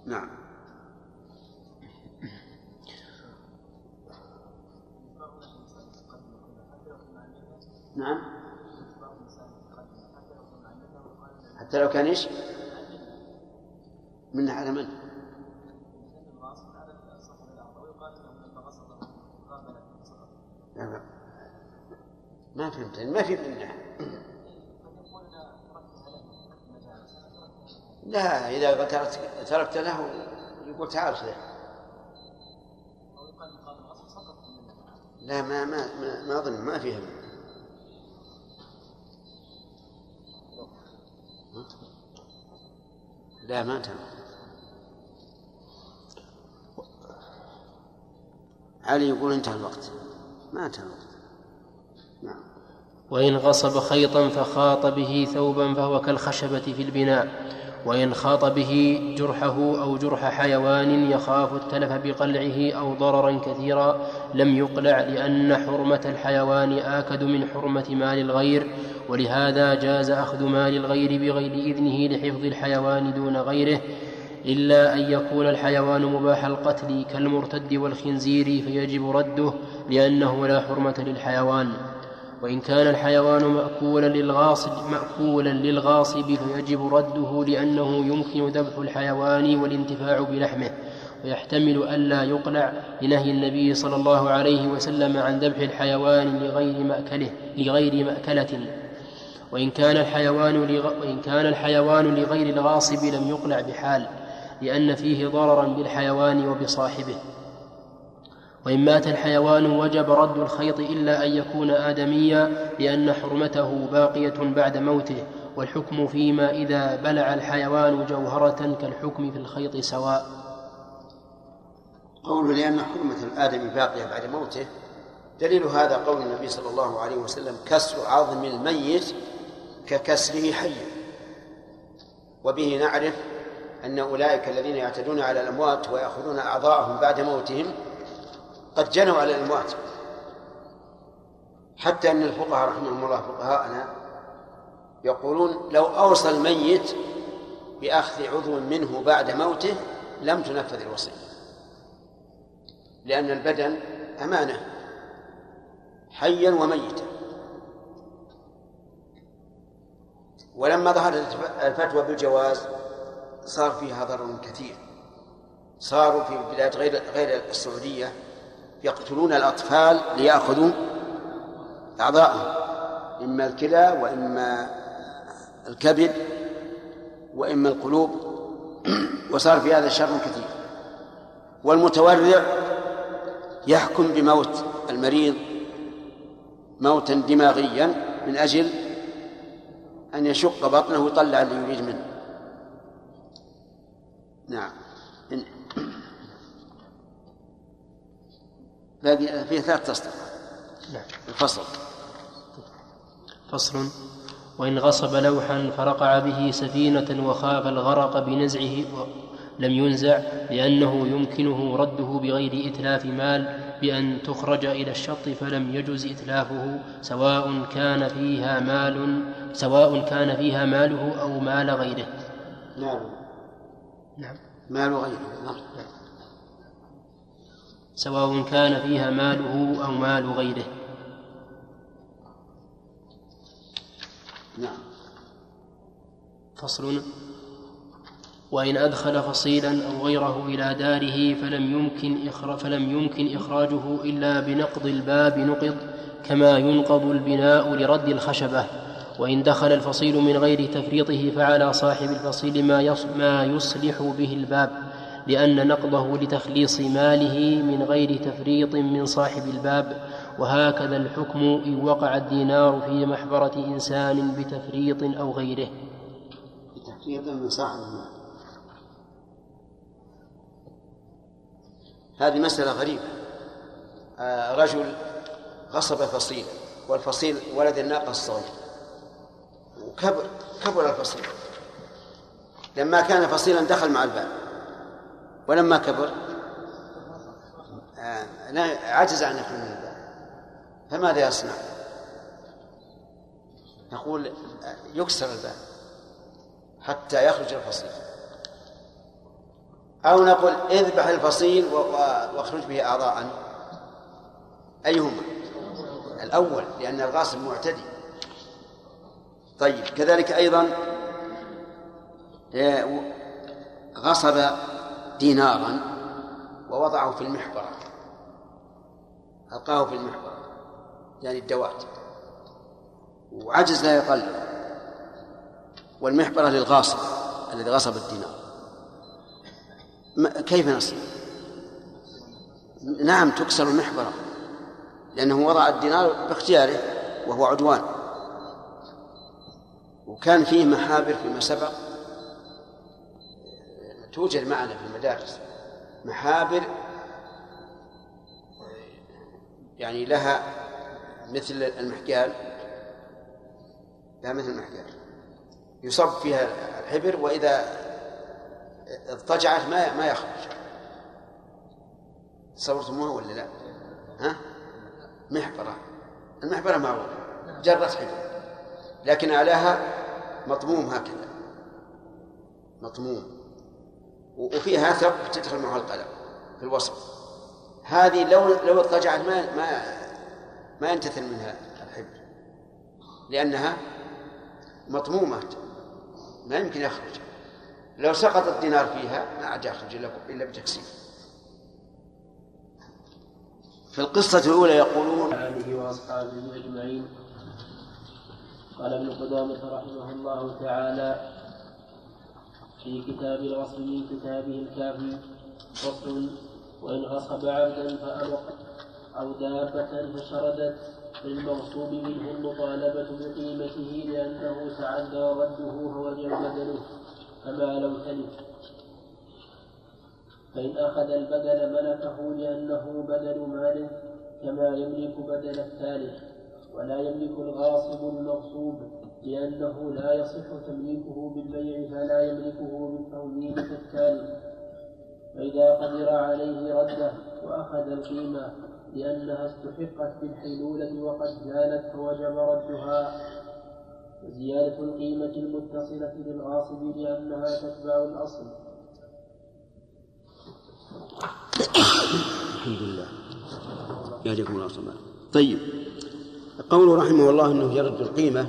نعم. نعم. حتى لو كان إيش؟ من على من؟ ما فهمت ما في منه لا إذا تركت تركت له يقول تعال خذه لا ما ما, ما أظن ما فيها منه. لا ما تم علي يقول انتهى الوقت. ما انتهى الوقت. نعم. وإن غصب خيطا فخاط به ثوبا فهو كالخشبة في البناء. وإن خاط به جرحه أو جرح حيوان يخاف التلف بقلعه أو ضررا كثيرا لم يقلع لأن حرمة الحيوان آكد من حرمة مال الغير ولهذا جاز أخذ مال الغير بغير إذنه لحفظ الحيوان دون غيره إلا أن يكون الحيوان مباح القتل كالمرتد والخنزير فيجب رده لأنه لا حرمة للحيوان. وإن كان الحيوان مأكولا للغاصب مأكولا للغاصب فيجب رده لأنه يمكن ذبح الحيوان والانتفاع بلحمه ويحتمل ألا يقلع لنهي النبي صلى الله عليه وسلم عن ذبح الحيوان لغير مأكله لغير مأكلة. وإن كان الحيوان لغ... وإن كان الحيوان لغير الغاصب لم يقلع بحال لأن فيه ضررا بالحيوان وبصاحبه. وإن مات الحيوان وجب رد الخيط إلا أن يكون آدميا لأن حرمته باقية بعد موته والحكم فيما إذا بلع الحيوان جوهرة كالحكم في الخيط سواء. قوله لأن حرمة الآدمي باقية بعد موته دليل هذا قول النبي صلى الله عليه وسلم كسر عظم الميت ككسره حيا وبه نعرف أن أولئك الذين يعتدون على الأموات ويأخذون أعضاءهم بعد موتهم قد جنوا على الأموات. حتى أن الفقهاء رحمهم الله فقهاءنا يقولون لو أوصى الميت بأخذ عضو منه بعد موته لم تنفذ الوصية لأن البدن أمانة حيا وميتا. ولما ظهرت الفتوى بالجواز صار فيها ضرر كثير. صاروا في بلاد غير غير السعودية يقتلون الأطفال ليأخذوا أعضاءهم إما الكلى وإما الكبد وإما القلوب وصار في هذا شر كثير. والمتورع يحكم بموت المريض موتا دماغيا من أجل أن يشق بطنه ويطلع اللي يريد منه. نعم إن- باقي فيه ثلاث تسطر نعم. الفصل. فصل. وإن غصب لوحا فرقع به سفينة وخاف الغرق بنزعه لم ينزع لأنه يمكنه رده بغير إتلاف مال بأن تخرج إلى الشط فلم يجز إتلافه سواء كان فيها مال سواء كان فيها ماله أو مال غيره. نعم. نعم. مال غيره نعم. سواء كان فيها ماله أو مال غيره. نعم. فصل. وإن أدخل فصيلا أو غيره إلى داره فلم يمكن إخرا فلم يمكن إخراجه إلا بنقض الباب نقض كما ينقض البناء لرد الخشبة. وإن دخل الفصيل من غير تفريطه فعلى صاحب الفصيل ما يصلح به الباب. لأن نقضه لتخليص ماله من غير تفريط من صاحب الباب وهكذا الحكم إن وقع الدينار في محبرة إنسان بتفريط أو غيره. بتحقيق من صاحب المال. هذه مسألة غريبة. آه رجل غصب فصيلا والفصيل ولد الناقة الصغير وكبر كبر الفصيل. لما كان فصيلا دخل مع الباب. ولما كبر آه، عجز عن يخرج من فماذا يصنع؟ نقول يكسر الباب حتى يخرج الفصيل. أو نقول اذبح الفصيل واخرج به أعضاء. أيهما؟ الأول لأن الغاصب معتدي. طيب كذلك أيضا آه، غصب دينارا ووضعه في المحبرة ألقاه في المحبرة يعني الدوات. وعجز لا يقلب والمحبرة للغاصب الذي غصب الدينار. كيف نصنع؟ نعم تكسر المحبرة لأنه وضع الدينار باختياره وهو عدوان. وكان فيه محابر فيما سبق. توجد معنا في المدارس محابر يعني لها مثل المحجال لها مثل المحجال. يصب فيها الحبر وإذا اضطجعت ما ما يخرج. تصورتموها ولا لا؟ ها؟ محبرة. المحبرة معروفة. جرت حبر. لكن أعلاها مطموم هكذا. مطموم وفيها ثق تدخل معه القلم في الوسط هذه لو لو اضطجعت ما ما ما ينتثل منها الحبر لأنها مطمومة. ما يمكن يخرج. لو سقط الدينار فيها ما عاد يخرج إلا بتكسير. في القصة الأولى يقولون آله وأصحابه أجمعين. قال ابن قدامة رحمه الله تعالى في كتاب الغصب من كتابه الكافي فصل وإن غصب عبدا فأبق أو دابة فشردت للمغصوب منه المطالبة بقيمته لأنه تعدى رده فوجب بدله كما لو تلف فإن أخذ البدل ملكه لأنه بدل مال كما يملك بدل الثالث ولا يملك الغاصب المغصوب. لأنه لا يصح تمليكه بالبيع فلا يملكه بالتوليد كالثالث فإذا قدر عليه رده وأخذ القيمة لأنها استحقت بالحيلولة وقد زالت فوجب ردها. وزيادة القيمة المتصلة للغاصب لأنها تتبع الأصل. الحمد لله. يهديكم الله طيب. قوله رحمه الله إنه يرد القيمة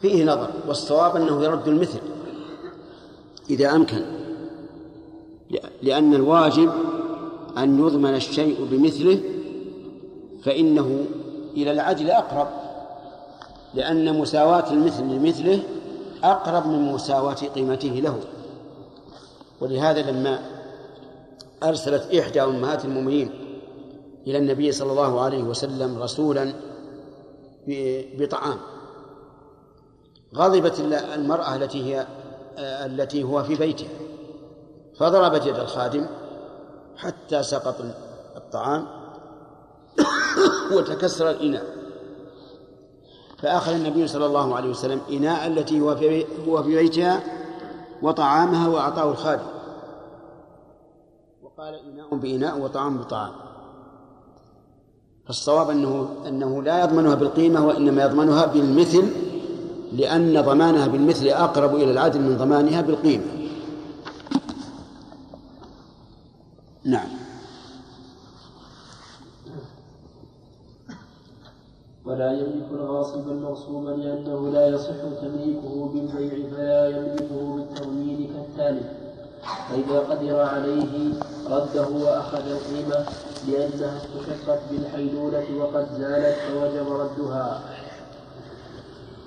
فيه نظر والصواب أنه يرد المثل. إذا أمكن. لأن الواجب أن يضمن الشيء بمثله فإنه إلى العدل أقرب. لأن مساواة المثل لمثله أقرب من مساواة قيمته له. ولهذا لما أرسلت إحدى أمهات المؤمنين إلى النبي صلى الله عليه وسلم رسولا بطعام غضبت المرأة التي هي التي هو في بيتها. فضربت يد الخادم حتى سقط الطعام (coughs) وتكسر الإناء. فأخذ النبي صلى الله عليه وسلم إناء التي هو في هو في بيتها وطعامها وأعطاه الخادم. وقال إناء بإناء وطعام بطعام. فالصواب أنه أنه لا يضمنها بالقيمة وإنما يضمنها بالمثل لأن ضمانها بالمثل أقرب إلى العدل من ضمانها بالقيمة. نعم. ولا يملك الغاصب المغصوب لأنه لا يصح تمليكه بالبيع فلا يملكه بالتضمين كالثالث فإذا قدر عليه رده وأخذ القيمة لأنها استحقت بالحيلولة وقد زالت فوجب ردها.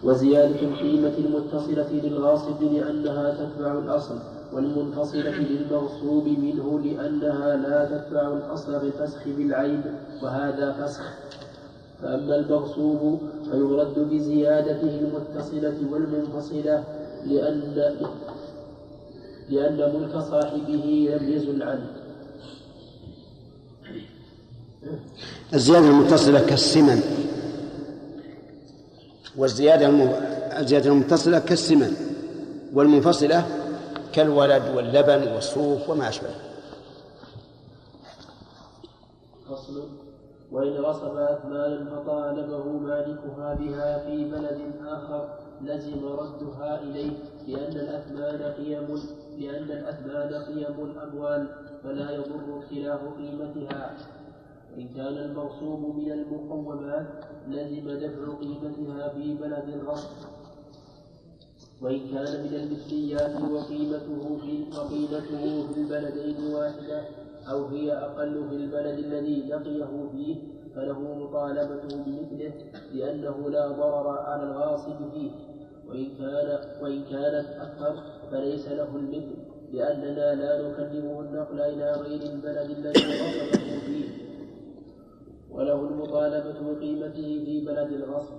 وزيادة القيمة المتصلة للغاصب لأنها تتبع الأصل والمنفصلة للمغصوب منه لأنها لا تتبع الأصل بالفسخ بالعيب وهذا فسخ. فأما المغصوب فيرد بزيادته المتصلة والمنفصلة لأن لأن ملك صاحبه لم يزل عنه الزيادة المتصلة كالسمن. والزيادة الزيادة المتصلة كالسمن والمنفصلة كالولد واللبن والصوف وما أشبهه فصل. وإن غصب أثمانا فطالبه مالكها بها في بلد آخر لزم ردها إليه لأن الأثمان قيم لأن الأثمان قيم الأموال فلا يضر اختلاف قيمتها. إن كان المغصوب من المقومات لزم دفع في الغصب وإن كان من المثليات وقيمته في وقيمته في البلدين واحدة أو هي أقل في البلد الذي لقيه فيه فله مطالبته بمثله لأنه لا ضرر على الغاصب فيه وإن كان وإن كانت أكثر فليس له المثل لأننا لا نكلمه النقل إلى غير البلد الذي غصبه فيه وله المطالبة بقيمته في بلد الغصب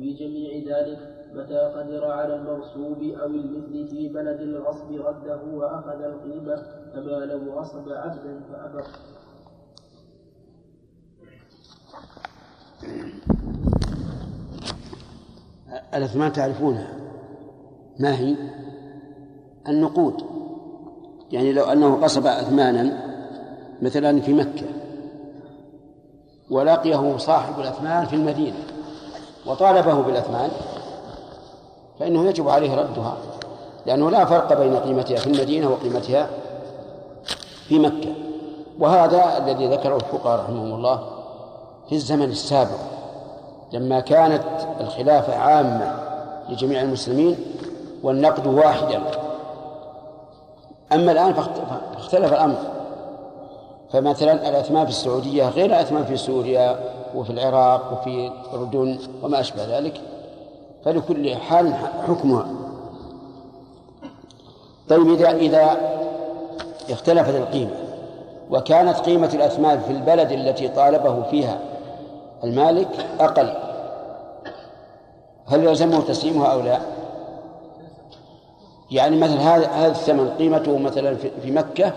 وفي جميع ذلك متى قدر على المغصوب أو المثل في بلد الغصب رده وأخذ القيمة كما لو غصب عبدا فأبر الأثمان تعرفونها؟ ما هي؟ النقود. يعني لو أنه قصب أثمانا مثلا في مكة ولقيه صاحب الأثمان في المدينة. وطالبه بالأثمان فإنه يجب عليه ردها لأنه لا فرق بين قيمتها في المدينة وقيمتها في مكة. وهذا الذي ذكره الفقهاء رحمهم الله في الزمن السابق لما كانت الخلافة عامة لجميع المسلمين والنقد واحدا. أما الآن فاختلف الأمر. فمثلا الأثمان في السعودية غير الأثمان في سوريا وفي العراق وفي الأردن وما أشبه ذلك فلكل حال حكمها طيب إذا إذا اختلفت القيمة وكانت قيمة الأثمان في البلد التي طالبه فيها المالك أقل هل يلزمه تسليمها أو لا؟ يعني مثلا هذا هذا الثمن قيمته مثلا في مكة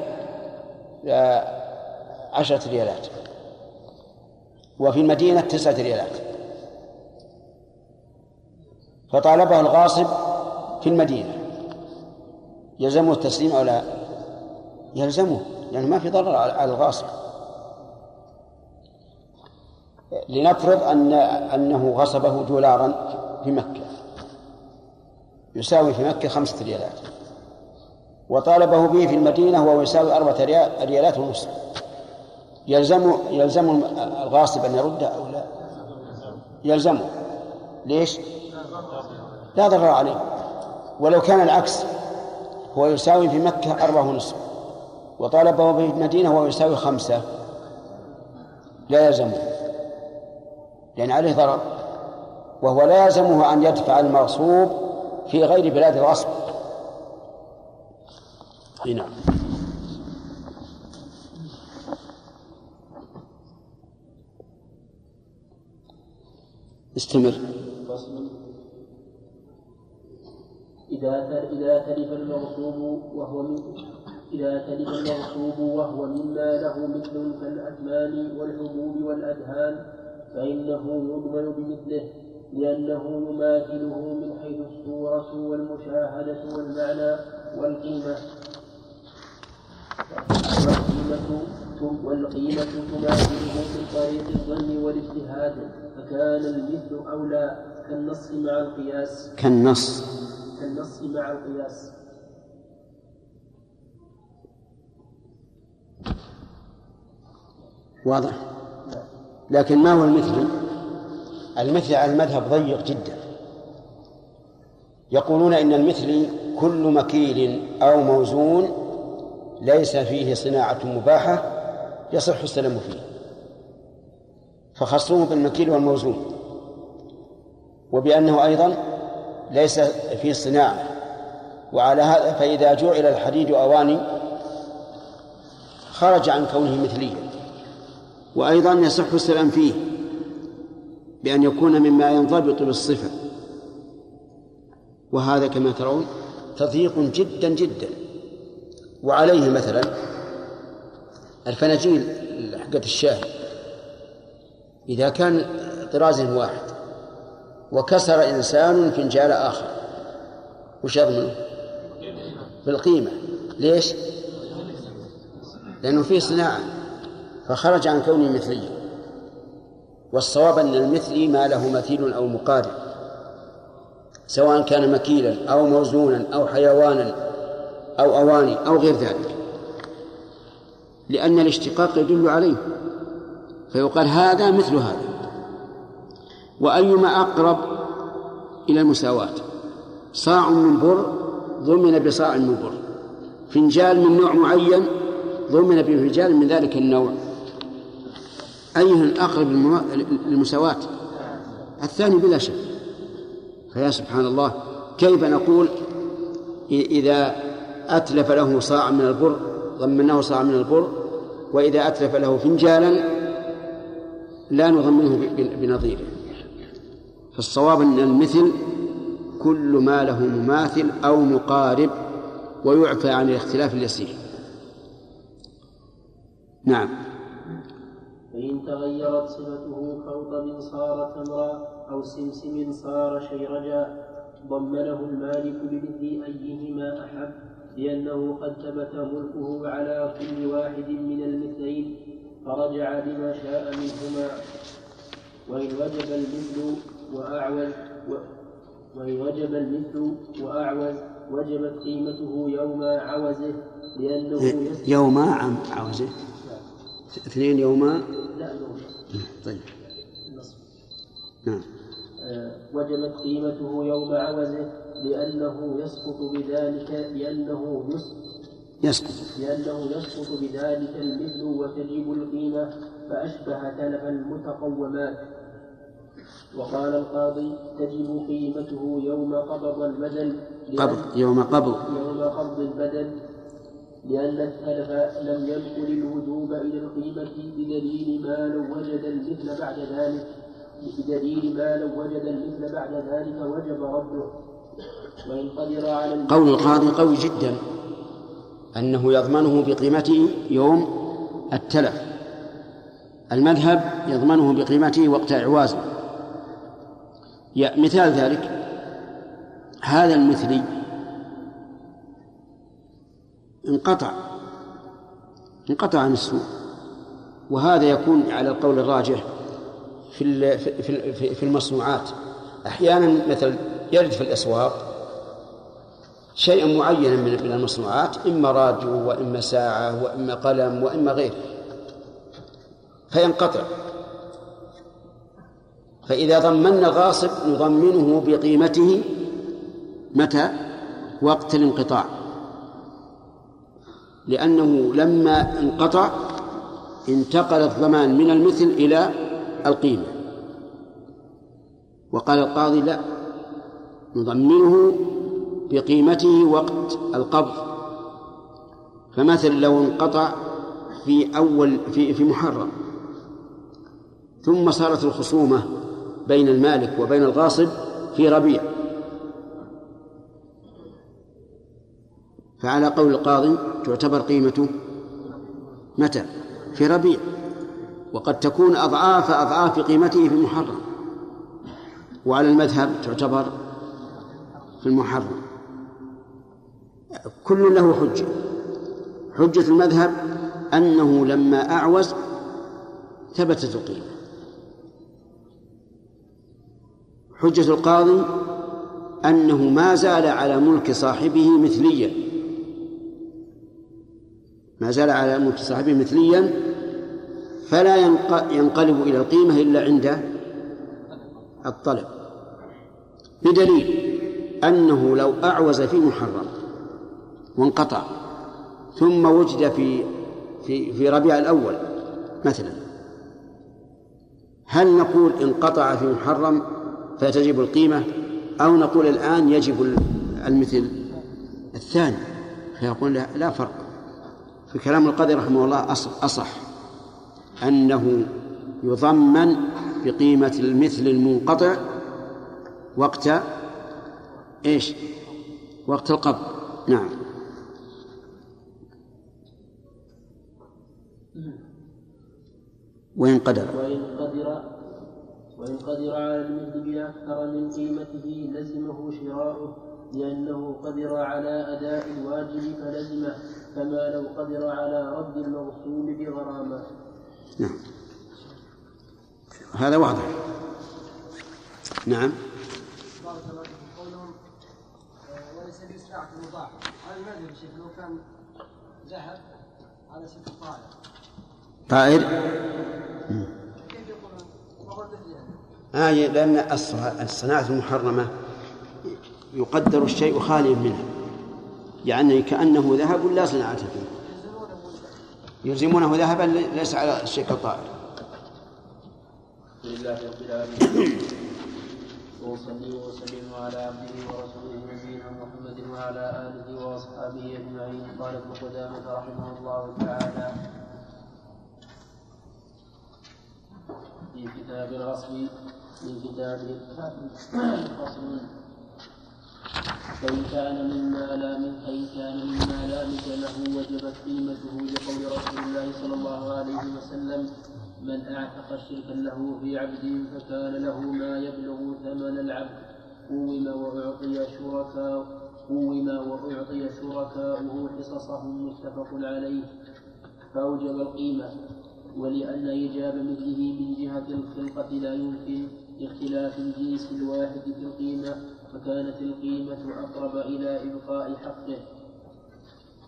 عشرة ريالات. وفي المدينة تسعة ريالات. فطالبه الغاصب في المدينة. يلزمه التسليم أو لا؟ يلزمه لأنه ما في ضرر على الغاصب. لنفرض أن أنه غصبه دولارا في مكة. يساوي في مكة خمسة ريالات. وطالبه به في المدينة وهو يساوي أربعة ريالات ونصف. يلزم يلزم الغاصب أن يرده أو لا؟ يلزمه ليش؟ لا ضرر عليه. ولو كان العكس هو يساوي في مكة أربعة ونصف وطالبه في المدينة وهو يساوي خمسة. لا يلزمه لأن عليه ضرر. وهو لا يلزمه أن يدفع المغصوب في غير بلاد الغصب. نعم. استمر. إذا إذا تلف المغصوب وهو من إذا تلف المغصوب وهو مما له مثل كالأثمان والحبوب والأدهان فإنه يضمن بمثله لأنه يماثله من حيث الصورة والمشاهدة والمعنى والقيمة. والقيمة والقيمة تماثله من طريق الظن والاجتهاد. فكان المثل أولى كالنص مع القياس. كالنص. كالنص مع القياس. واضح. لكن ما هو المثل؟ المثل على المذهب ضيق جدا. يقولون إن المثل كل مكيل أو موزون ليس فيه صناعة مباحة يصح السلام فيه. فخصوه بالمكيل والموزون. وبأنه أيضا ليس فيه صناعة. وعلى هذا فإذا جعل الحديد أواني خرج عن كونه مثليا. وأيضا يصح السلام فيه بأن يكون مما ينضبط بالصفة. وهذا كما ترون تضييق جدا جدا. وعليه مثلا الفناجيل حقة الشاي إذا كان طراز واحد وكسر إنسان فنجال آخر وش يضمنه؟ بالقيمة ليش؟ لأنه فيه صناعة. فخرج عن كونه مثليا والصواب أن المثلي ما له مثيل أو مقارب سواء كان مكيلا أو موزونا أو حيوانا أو أواني أو غير ذلك. لأن الاشتقاق يدل عليه. فيقال هذا مثل هذا. وأيما أقرب إلى المساواة. صاع من بر ضمن بصاع من بر. فنجال من نوع معين ضمن بفنجال من ذلك النوع. أيه أقرب للمساواة. الثاني بلا شك. فيا سبحان الله كيف نقول إذا أتلف له صاع من البر ضمناه صاع من البر وإذا أتلف له فنجالا لا نضمنه بنظيره فالصواب أن المثل كل ما له مماثل أو مقارب ويعفى عن الاختلاف اليسير. نعم. فإن تغيرت صفته كرطب صار تمرا أو سمسم صار شيرجا ضمنه المالك بمثل أيهما أحب لأنه قد ثبت ملكه على كل واحد من المثلين فرجع لما شاء منهما وإن وجب المثل وأعوز وإن وجب المثل وأعوز وجبت قيمته يوم عوزه لأنه يوم عم عوزه. اثنين يوما لا يوم طيب. نعم. آه، وجبت قيمته يوم عوزه لأنه يسقط بذلك لأنه يسقط يسقط. لأنه يسقط بذلك المثل وتجب القيمة فأشبه تلف المتقومات. وقال القاضي تجب قيمته يوم قبض البدل قبض يوم قبض. يوم قبض البدل لأن التلف لم ينقل الوجوب إلى القيمة بدليل ما لو وجد المثل بعد ذلك. بدليل ما لو وجد المثل بعد ذلك وجب رده. وإن قدر على قول القاضي قوي جدا. أنه يضمنه بقيمته يوم التلف. المذهب يضمنه بقيمته وقت إعوازه مثال ذلك. هذا المثلي انقطع انقطع عن السوق وهذا يكون على القول الراجح في ال- في في- في- في المصنوعات. أحيانا مثلا يرد في الأسواق شيء معين من المصنوعات إما راديو وإما ساعة وإما قلم وإما غيره فينقطع. فإذا ضمنا الغاصب نضمنه بقيمته متى؟ وقت الانقطاع. لأنه لما انقطع انتقل الضمان من المثل إلى القيمة. وقال القاضي لا نضمنه بقيمته وقت القبض. فمثلا لو انقطع في أول في في محرم ثم صارت الخصومة بين المالك وبين الغاصب في ربيع. فعلى قول القاضي تعتبر قيمته متى؟ في ربيع. وقد تكون أضعاف أضعاف قيمته في المحرم. وعلى المذهب تعتبر في المحرم. كل له حجة. حجة المذهب أنه لما أعوز ثبتت القيمة. حجة القاضي أنه ما زال على ملك صاحبه مثليا. ما زال على ملك صاحبه مثليا فلا ينق- ينقلب إلى القيمة إلا عند الطلب. بدليل أنه لو أعوز في محرم وانقطع. ثم وجد في في في ربيع الأول مثلا. هل نقول انقطع في محرم فتجب القيمة أو نقول الآن يجب المثل الثاني؟ فيقول لا, لا فرق. في كلام القاضي رحمه الله أص- أصح أنه يضمن بقيمة المثل المنقطع وقت إيش؟ وقت القبض. نعم. وإن قدر. وإن قدر وإن قدر على المثل بأكثر من قيمته لزمه شراؤه لأنه قدر على أداء الواجب فلزمه كما لو قدر على رد المغصوب بغرامة. نعم. هذا واضح. نعم. بارك الله فيكم قولهم آه، وليس بإسراع المضاعف. هذا ما أدري شيخ؟ لو كان ذهب على ست طائر طائر؟ آه لأن الص- الصناعة المحرمة يقدر الشيء خاليا منها. يعني كأنه ذهب لا صناعة فيه. يلزمونه ذهبا ليس على الشيء كالطائر لله رب العالمين. وصلي وسلم على عبده ورسوله نبينا محمد وعلى آله وأصحابه أجمعين. قال ابن قدامه رحمه الله تعالى في كتاب الغصب من كتابه فصل فإن كان مما لا من فإن كان مما لا له وجبت قيمته لقول رسول الله صلى الله عليه وسلم من أعتق شركا له في عبد فكان له ما يبلغ ثمن العبد. قوم وأعطي شركاء قوم وأعطي شركاؤه حصصهم متفق عليه. فأوجب القيمة. ولأن إيجاب مثله من جهة الخلقة لا يمكن لاختلاف الجنس الواحد في القيمة فكانت القيمة أقرب إلى إبقاء حقه.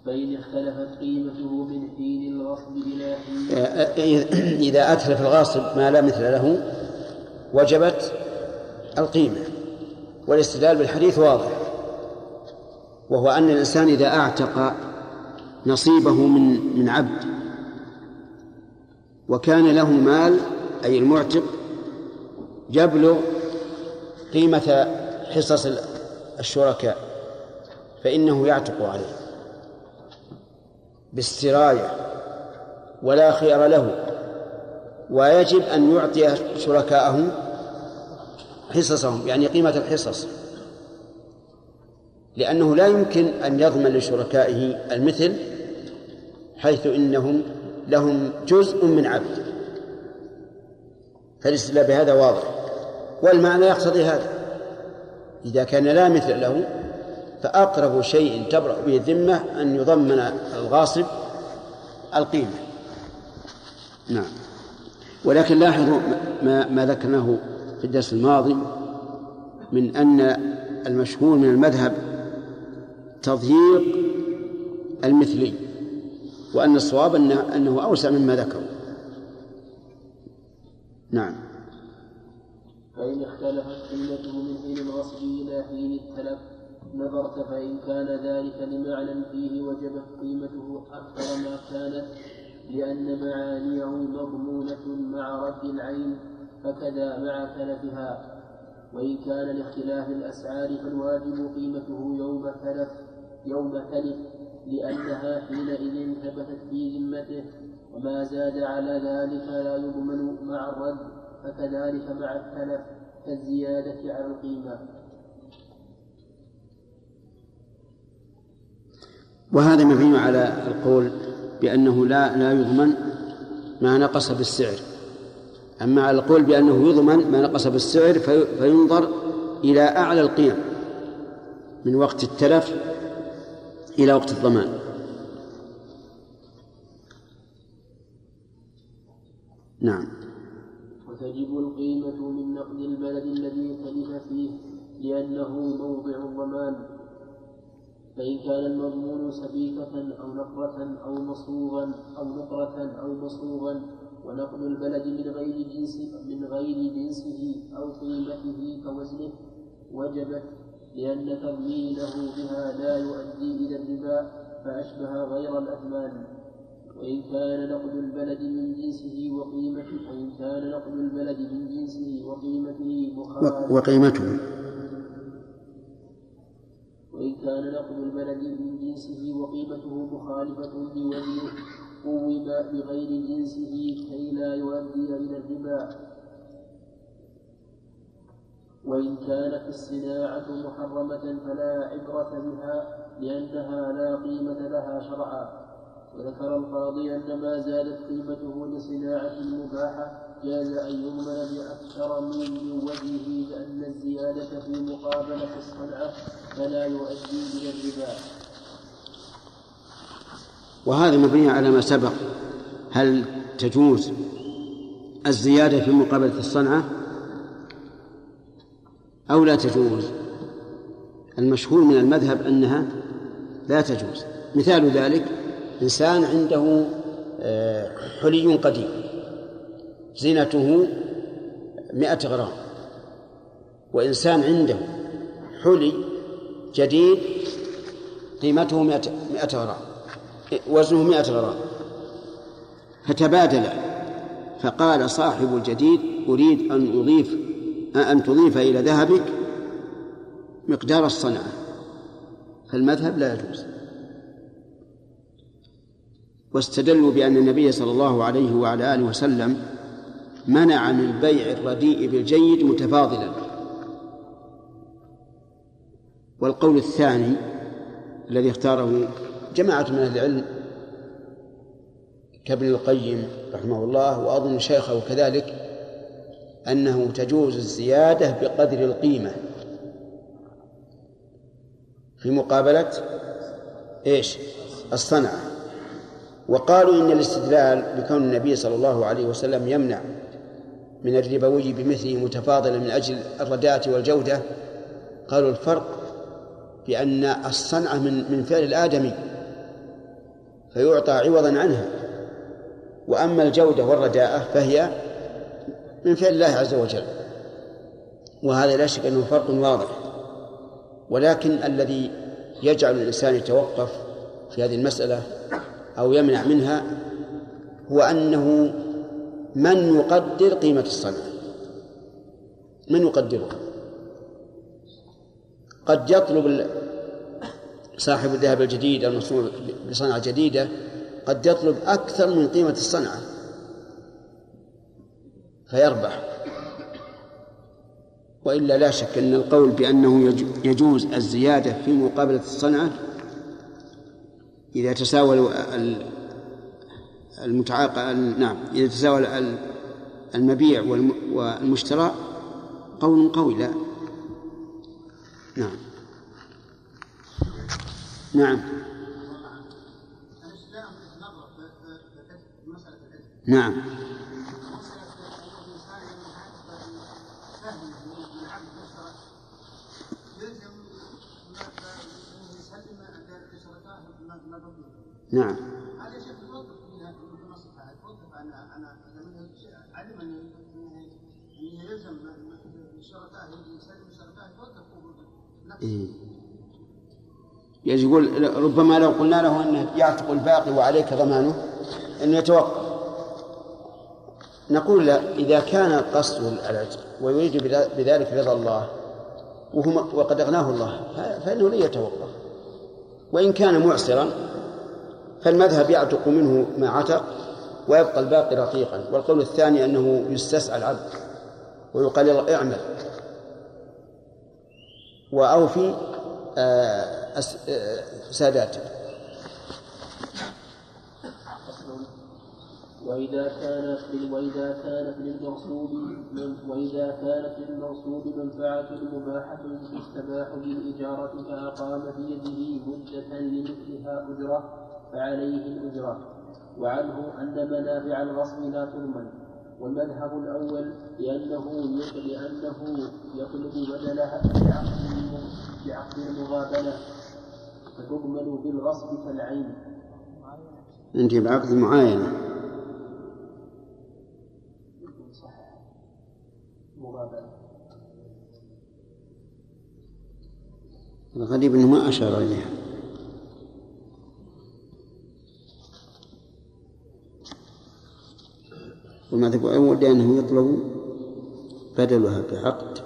فإن اختلفت قيمته من حين الغصب إلى حين إذا أتلف الغاصب ما لا مثل له وجبت القيمة. والاستدلال بالحديث واضح وهو أن الإنسان إذا أعتق نصيبه من من عبد وكان له مال أي المعتق يبلغ قيمة حصص الشركاء فإنه يعتق عليه باستراية ولا خير له ويجب أن يعطي شركاءه حصصهم يعني قيمة الحصص لأنه لا يمكن أن يضمن لشركائه المثل حيث إنهم لهم جزء من عبد. فالاستدلال بهذا واضح. والمعنى يقتضي هذا. إذا كان لا مثل له فأقرب شيء تبرأ به الذمة أن يضمن الغاصب القيمة. نعم. ولكن لاحظوا ما, ما ذكرناه في الدرس الماضي من أن المشهور من المذهب تضييق المثلي. وأن الصواب أنه, أنه أوسع مما ذكروا نعم. فإن اختلفت قيمته من حين الغصب إلى حين التلف نظرت فإن كان ذلك لمعنى فيه وجبت قيمته أكثر ما كانت لأن معانيه مضمونة مع رد العين فكذا مع تلفها. وإن كان لاختلاف الأسعار فالواجب قيمته يوم تلف يوم تلف. لأنها حينئذ ثبتت في ذمته وما زاد على ذلك لا يضمن مع الرد فكذلك مع التلف كالزيادة على القيمة. وهذا مبني على القول بأنه لا لا يضمن ما نقص بالسعر. أما على القول بأنه يضمن ما نقص بالسعر في فينظر إلى أعلى القيم من وقت التلف إلى وقت الضمان. نعم. وتجب القيمة من نقد البلد الذي تلف فيه لأنه موضع الضمان. فإن كان المضمون سبيكة أو نقرة أو مصوغا أو نقرة أو مصوغا ونقد البلد من غير جنس من غير جنسه أو قيمته كوزنه وجبت لأن تضمينه بها لا يؤدي إلى الربا فأشبه غير الأثمان وإن كان نقد البلد من جنسه وقيمته وإن كان نقد البلد من جنسه وقيمته مخالف. وقيمته. وإن كان نقد البلد من جنسه وقيمته مخالفة بوزنه قوم بغير جنسه كي لا يؤدي إلى الربا. وإن كانت الصناعة محرمة فلا عبرة بها لأنها لا قيمة لها شرعا. وذكر القاضي أن ما زادت قيمته لصناعة مباحة جاز أن يضمن بأكثر من وجهه لأن الزيادة في مقابلة الصنعة فلا يؤدي إلى الربا. وهذا مبني على ما سبق. هل تجوز الزيادة في مقابلة الصنعة؟ أو لا تجوز. المشهور من المذهب أنها لا تجوز. مثال ذلك إنسان عنده آه، حلي قديم. زينته مئة غرام. وإنسان عنده حلي جديد قيمته مئة, مئة غرام. وزنه مئة غرام. فتبادل. فقال صاحب الجديد أريد أن أضيف أن تضيف إلى ذهبك مقدار الصنعة. فالمذهب لا يجوز. واستدلوا بأن النبي صلى الله عليه وعلى آله وسلم منع من بيع الرديء بالجيد متفاضلا. والقول الثاني الذي اختاره جماعة من أهل العلم كابن القيم رحمه الله وأظن شيخه كذلك أنه تجوز الزيادة بقدر القيمة. في مقابلة إيش؟ الصنعة. وقالوا إن الاستدلال بكون النبي صلى الله عليه وسلم يمنع من الربوي بمثله متفاضلا من أجل الرداءة والجودة قالوا الفرق بأن الصنعة من من فعل الآدمي فيعطى عوضا عنها. وأما الجودة والرداءة فهي من فعل الله عز وجل. وهذا لا شك أنه فرق واضح. ولكن الذي يجعل الإنسان يتوقف في هذه المسألة أو يمنع منها هو أنه من يقدر قيمة الصنعة من يقدرها قد يطلب صاحب الذهب الجديد المصنوع بصنعة جديدة قد يطلب أكثر من قيمة الصنعة. فيربح. وإلا لا شك أن القول بأنه يجوز الزيادة في مقابلة الصنعة إذا تساوى المتعاق نعم إذا تساوى المبيع والمشترى قول قوي لا. نعم. نعم. نعم. نعم. توظف أن أنا علم أن يلزم الشركاء يسلم الشركاء توظف إيه. يقول ربما لو قلنا له إنه يعتق الباقي وعليك ضمانه انه يتوقف. نقول لا إذا كان قصده العتق ويريد بذلك رضا الله وهو وقد أغناه الله فإنه لن يتوقف. وإن كان معسرا فالمذهب يعتق منه ما عتق ويبقى الباقي رقيقا والقول الثاني أنه يستسعى العبد ويقال اعمل. وأوفي آه، آه، ساداته وإذا كانت وإذا كانت للمغصوب وإذا كانت للمغصوب منفعة مباحة تستباح بالإجارة فأقام في يده مدة لمثلها أجرة. فعليه الأجرة وعنه أن منافع الغصب لا تضمن والمذهب الأول لأنه لأنه يطلب بدلها بعقد بعقد المغابنة فتضمن بالغصب كالعين. أنت بعقد. مغابنة. الغريب أنه ما أشار إليها. والمذهب الأول لأنه يطلب بدلها بعقد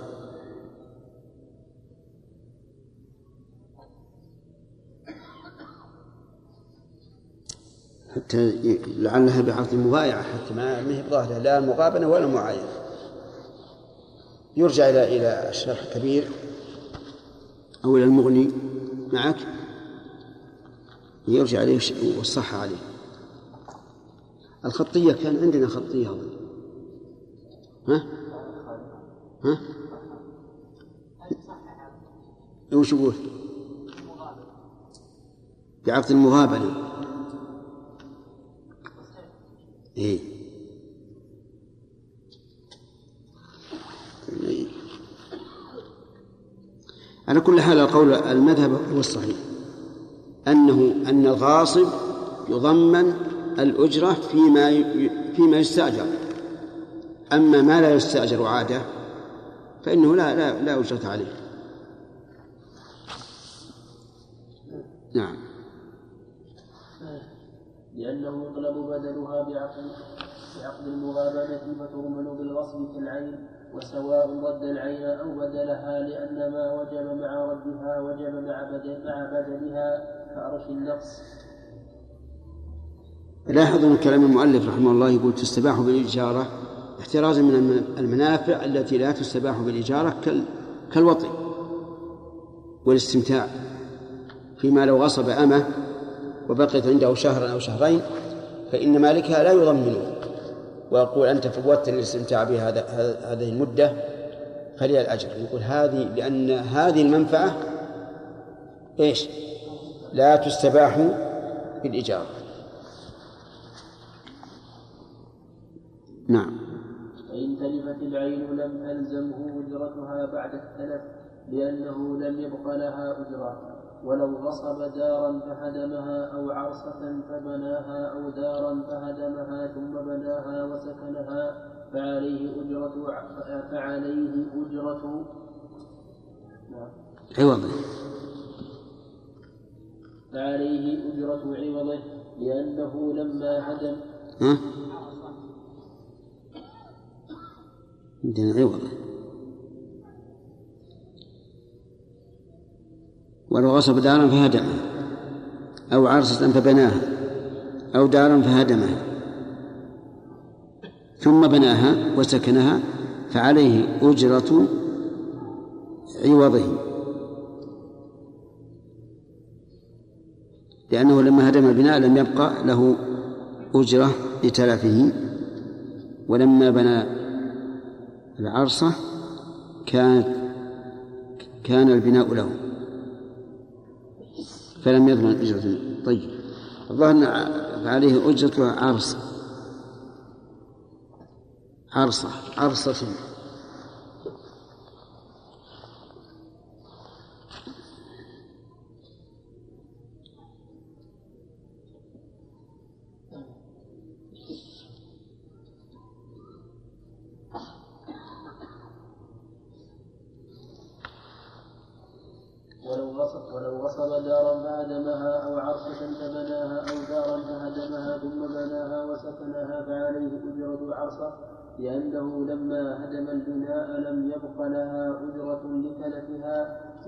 حتى لعلها بعقد المبايعة حتى ما هي بظاهرة لا مقابلة ولا معاينة. يرجع إلى إلى الشرح الكبير. أو إلى المغني معك. يرجع عليه والصحة عليه. الخطية كان عندنا خطية أظن ها؟ ها؟ وش يقول؟ بعقد المغابنة إيه على كل حال القول المذهب هو الصحيح أنه أن الغاصب يضمن الأجرة فيما فيما يستأجر. أما ما لا يستأجر عادة فإنه لا لا لا أجرة عليه. نعم. لأنه يطلب بدلها بعقد بعقد المغابنة فتؤمن بالغصب كالعين وسواء رد العين أو بدلها لأن ما وجب مع ردها وجب مع بدل مع بدلها كأرش النقص. لاحظوا من كلام المؤلف رحمه الله يقول تستباح بالإجارة احترازا من المنافع التي لا تستباح بالإجارة كالوطي والاستمتاع فيما لو غصب أمه وبقيت عنده شهرا أو شهرين فإن مالكها لا يضمنه. ويقول أنت فوتني الاستمتاع بهذا هذه المدة فلي الأجر يقول هذه لأن هذه المنفعة إيش؟ لا تستباح بالإجارة. نعم. فإن تلفت العين لم تلزمه أجرتها بعد التلف لأنه لم يبق لها أجرة. ولو غصب دارا فهدمها أو عرصة فبناها أو دارا فهدمها ثم بناها وسكنها فعليه أجرة فعليه أجرة. عوضه. فعليه أجرة عوضه لأنه لما هدم ها؟ عندنا عوضه ولو غصب دارا فهدمها أو عرسة فبناها أو دارا فهدمها ثم بناها وسكنها فعليه أجرة عوضه. لأنه لما هدم البناء لم يبقى له أجرة لتلفه. ولما بنى العرصة كانت كان البناء له. فلم يضمن أجرة. طيب. الظاهر أن عليه أجرة عرص عرصة. عرصة.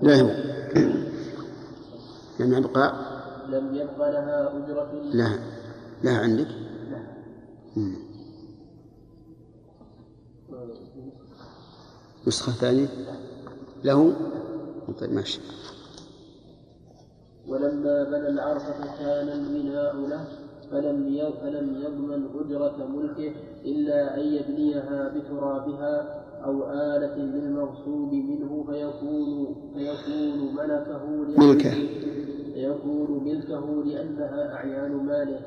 لا هو لم يبقى. لم يبق لها أجرة؟ لا. لا عندك؟ مم. نسخة ثانية؟ له؟ طيب ماشي. ولما بنى العرصة كان البناء له فلم فلم يضمن أجرة ملكه إلا أن يبنيها بترابها. أو آلة للمغصوب منه فيكون فيكون ملكه ملكه. فيكون ملكه لأنها أعيان ماله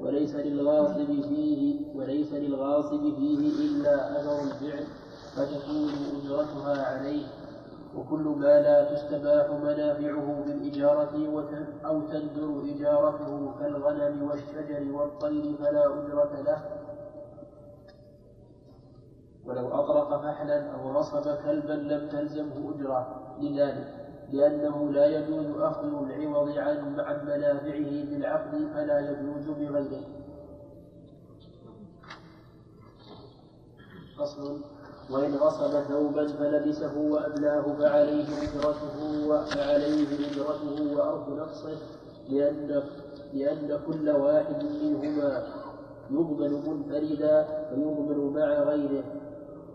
وليس للغاصب فيه وليس للغاصب فيه إلا أثر الفعل فتكون أجرتها عليه وكل ما لا تستباح منافعه بالإجارة أو تندر إجارته كالغنم والشجر والطير فلا أجرة له ولو أطرق فحلا أو غصب كلبا لم تلزمه أجرة لذلك لأنه لا يجوز أخذ العوض عن عن منافعه بالعقد فلا يجوز بغيره. فصل وإن غصب ثوبا فلبسه وأبلاه فعليه أجرته وفعليه أجرته وأرض نقصه لأن لأن كل واحد منهما يضمن منفردا ويضمن مع غيره.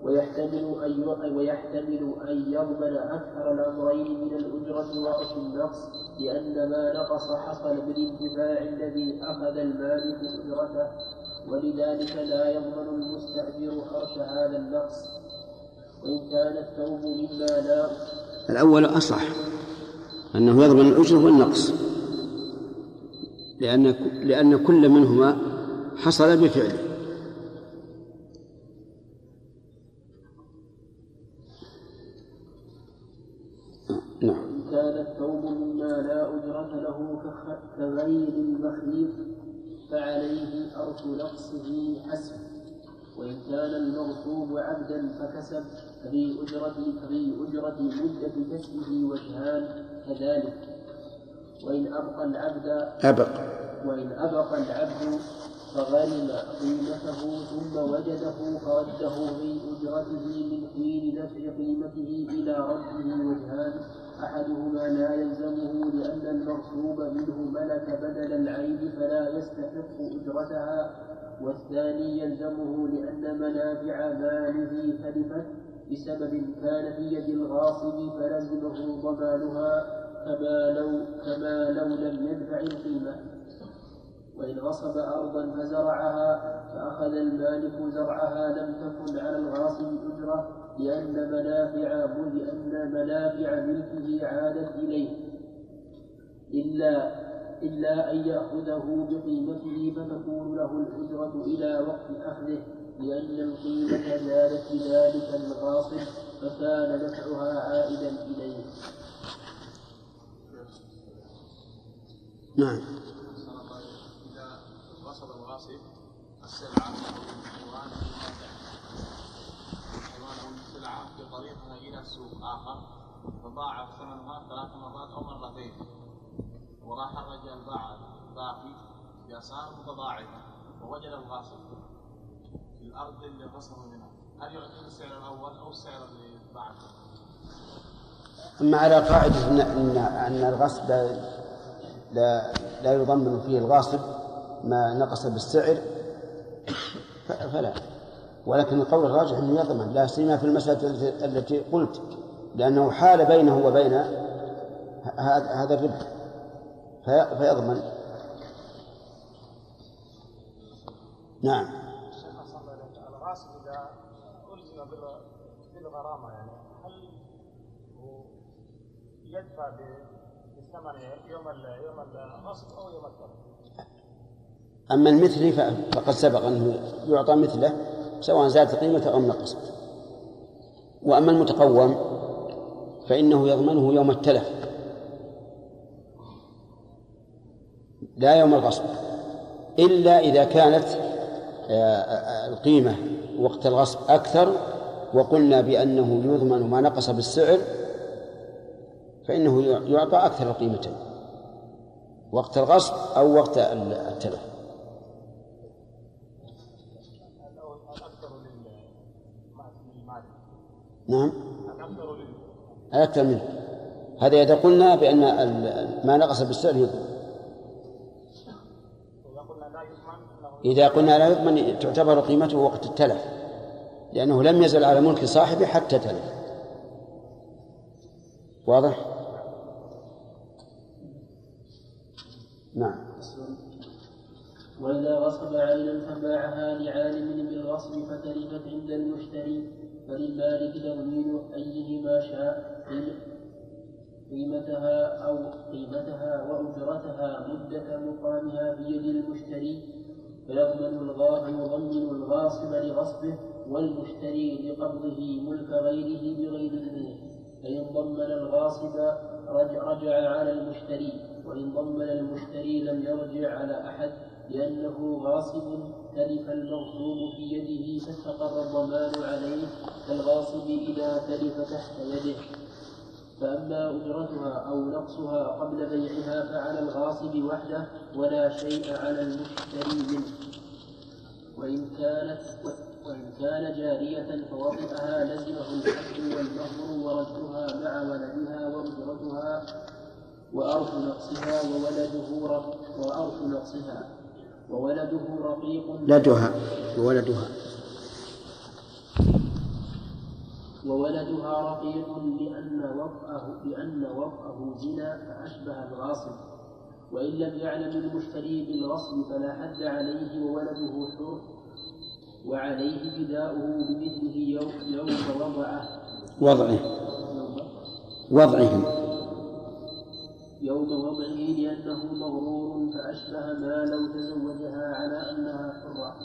ويحتمل أن ويحتمل أن يضمن أكثر الأمرين من الأجرة وأرش النقص لأن ما نقص حصل بالانتفاع الذي أخذ المالك أجرته ولذلك لا يضمن المستأجر حرف هذا النقص. وإن كان الثوب مما لا الأول أصح أنه يضمن الأجر والنقص لأن لأن كل منهما حصل بفعله. كغير المخيط فعليه أرث نقصه حسب. وإن كان المغصوب عبدا فكسب ففي أجرة ففي أجرة مدة كسبه وجهان كذلك. وإن أبقى العبد أبق. وإن أبقى العبد فغنم قيمته ثم وجده فرده في أجرته من حين دفع قيمته إلى رده وجهان أحدهما لا يلزمه لأن المغصوب منه ملك بدل العين فلا يستحق أجرتها والثاني يلزمه لأن منافع ماله تلفت بسبب كان في يد الغاصب فلزمه ضمانها كما لو كما لو لم يدفع القيمة. وإن غصب أرضا فزرعها فأخذ المالك زرعها لم تكن على الغاصب أجرة لأن منافع لأن منافع ملكه عادت إليه. إلا إلا أن يأخذه بقيمته فتكون له الأجرة إلى وقت أخذه. لأن القيمة زادت بذلك الغاصب فكان نفعها عائدا إليه. نعم. إذا غصب الغاصب السلعة أو الحيوان أو السلعة بطريقها إلى سوق آخر فضاعف ثمنها ثلاث مرات أو مرتين وراح الرجال باع الباقي بأسعار متضاعفة ووجد الغاصب في الأرض اللي غصب منها. هل يعطيه السعر الأول أو السعر اللي باع أما على قاعدة أن أن أن الغصب لا لا يضمن فيه الغاصب ما نقص بالسعر فلا. ولكن القول الراجح أنه يضمن لا سيما في المسألة التي- قلت لأنه حال بينه وبين هذا الربح. في- فيضمن. نعم. الغاصب إذا ألزم بال- بالغرامة يعني هل يدفع بالثمن يوم يوم الغصب أو يوم التلف؟ أما المثلي فقد سبق أنه يعطى مثله. سواء زادت قيمته أو نقصت وأما المتقوم فإنه يضمنه يوم التلف لا يوم الغصب إلا إذا كانت آه، آه، القيمة وقت الغصب أكثر وقلنا بأنه يضمن ما نقص بالسعر فإنه يعطى أكثر القيمتين وقت الغصب أو وقت التلف الأول الأكثر للمالك نعم. أكثر منه. هذا إذا قلنا بأن ال- ما نقص بالسعر يضمن إذا قلنا لا يضمن أنه إذا قلنا لا يضمن تعتبر قيمته وقت التلف. لأنه لم يزل على ملك صاحبه حتى تلف. واضح؟ نعم. وإذا غصب عينا فباعها لعالم بالغصب فتلفت عند المشتري فللمالك تضمين أيهما شاء قيم- قيمتها أو قيمتها وأجرتها مدة مقامها في يد المشتري فيضمن فيضمن الغاصب لغصبه والمشتري لقبضه ملك غيره بغير إذنه. فإن ضمن الغاصب رجع, رجع على المشتري وإن ضمن المشتري لم يرجع على أحد لأنه غاصب تلف المغصوب في يده فاستقر الضمان عليه كالغاصب إذا تلف تحت يده. فأما أجرتها أو نقصها قبل بيعها فعلى الغاصب وحده ولا شيء على المشتري منه. وإن كانت وإن كان جارية فوطئها لزمه الحد والمهر ورجلها مع ولدها وأجرتها وأرث نقصها وولده وأرث نقصها وولده رقيق لدها وولدها. وولدها رقيق لأن وطأه لأن وطأه زنا فأشبه الغاصب. وإن لم يعلم المشتري بالغصب فلا حد عليه وولده حر. وعليه فداؤه بمثله يوم, يوم وضعه. وضعه. وضعه. يوم وضعه لأنه مغرور فأشبه ما لو تزوجها على أنها حرة.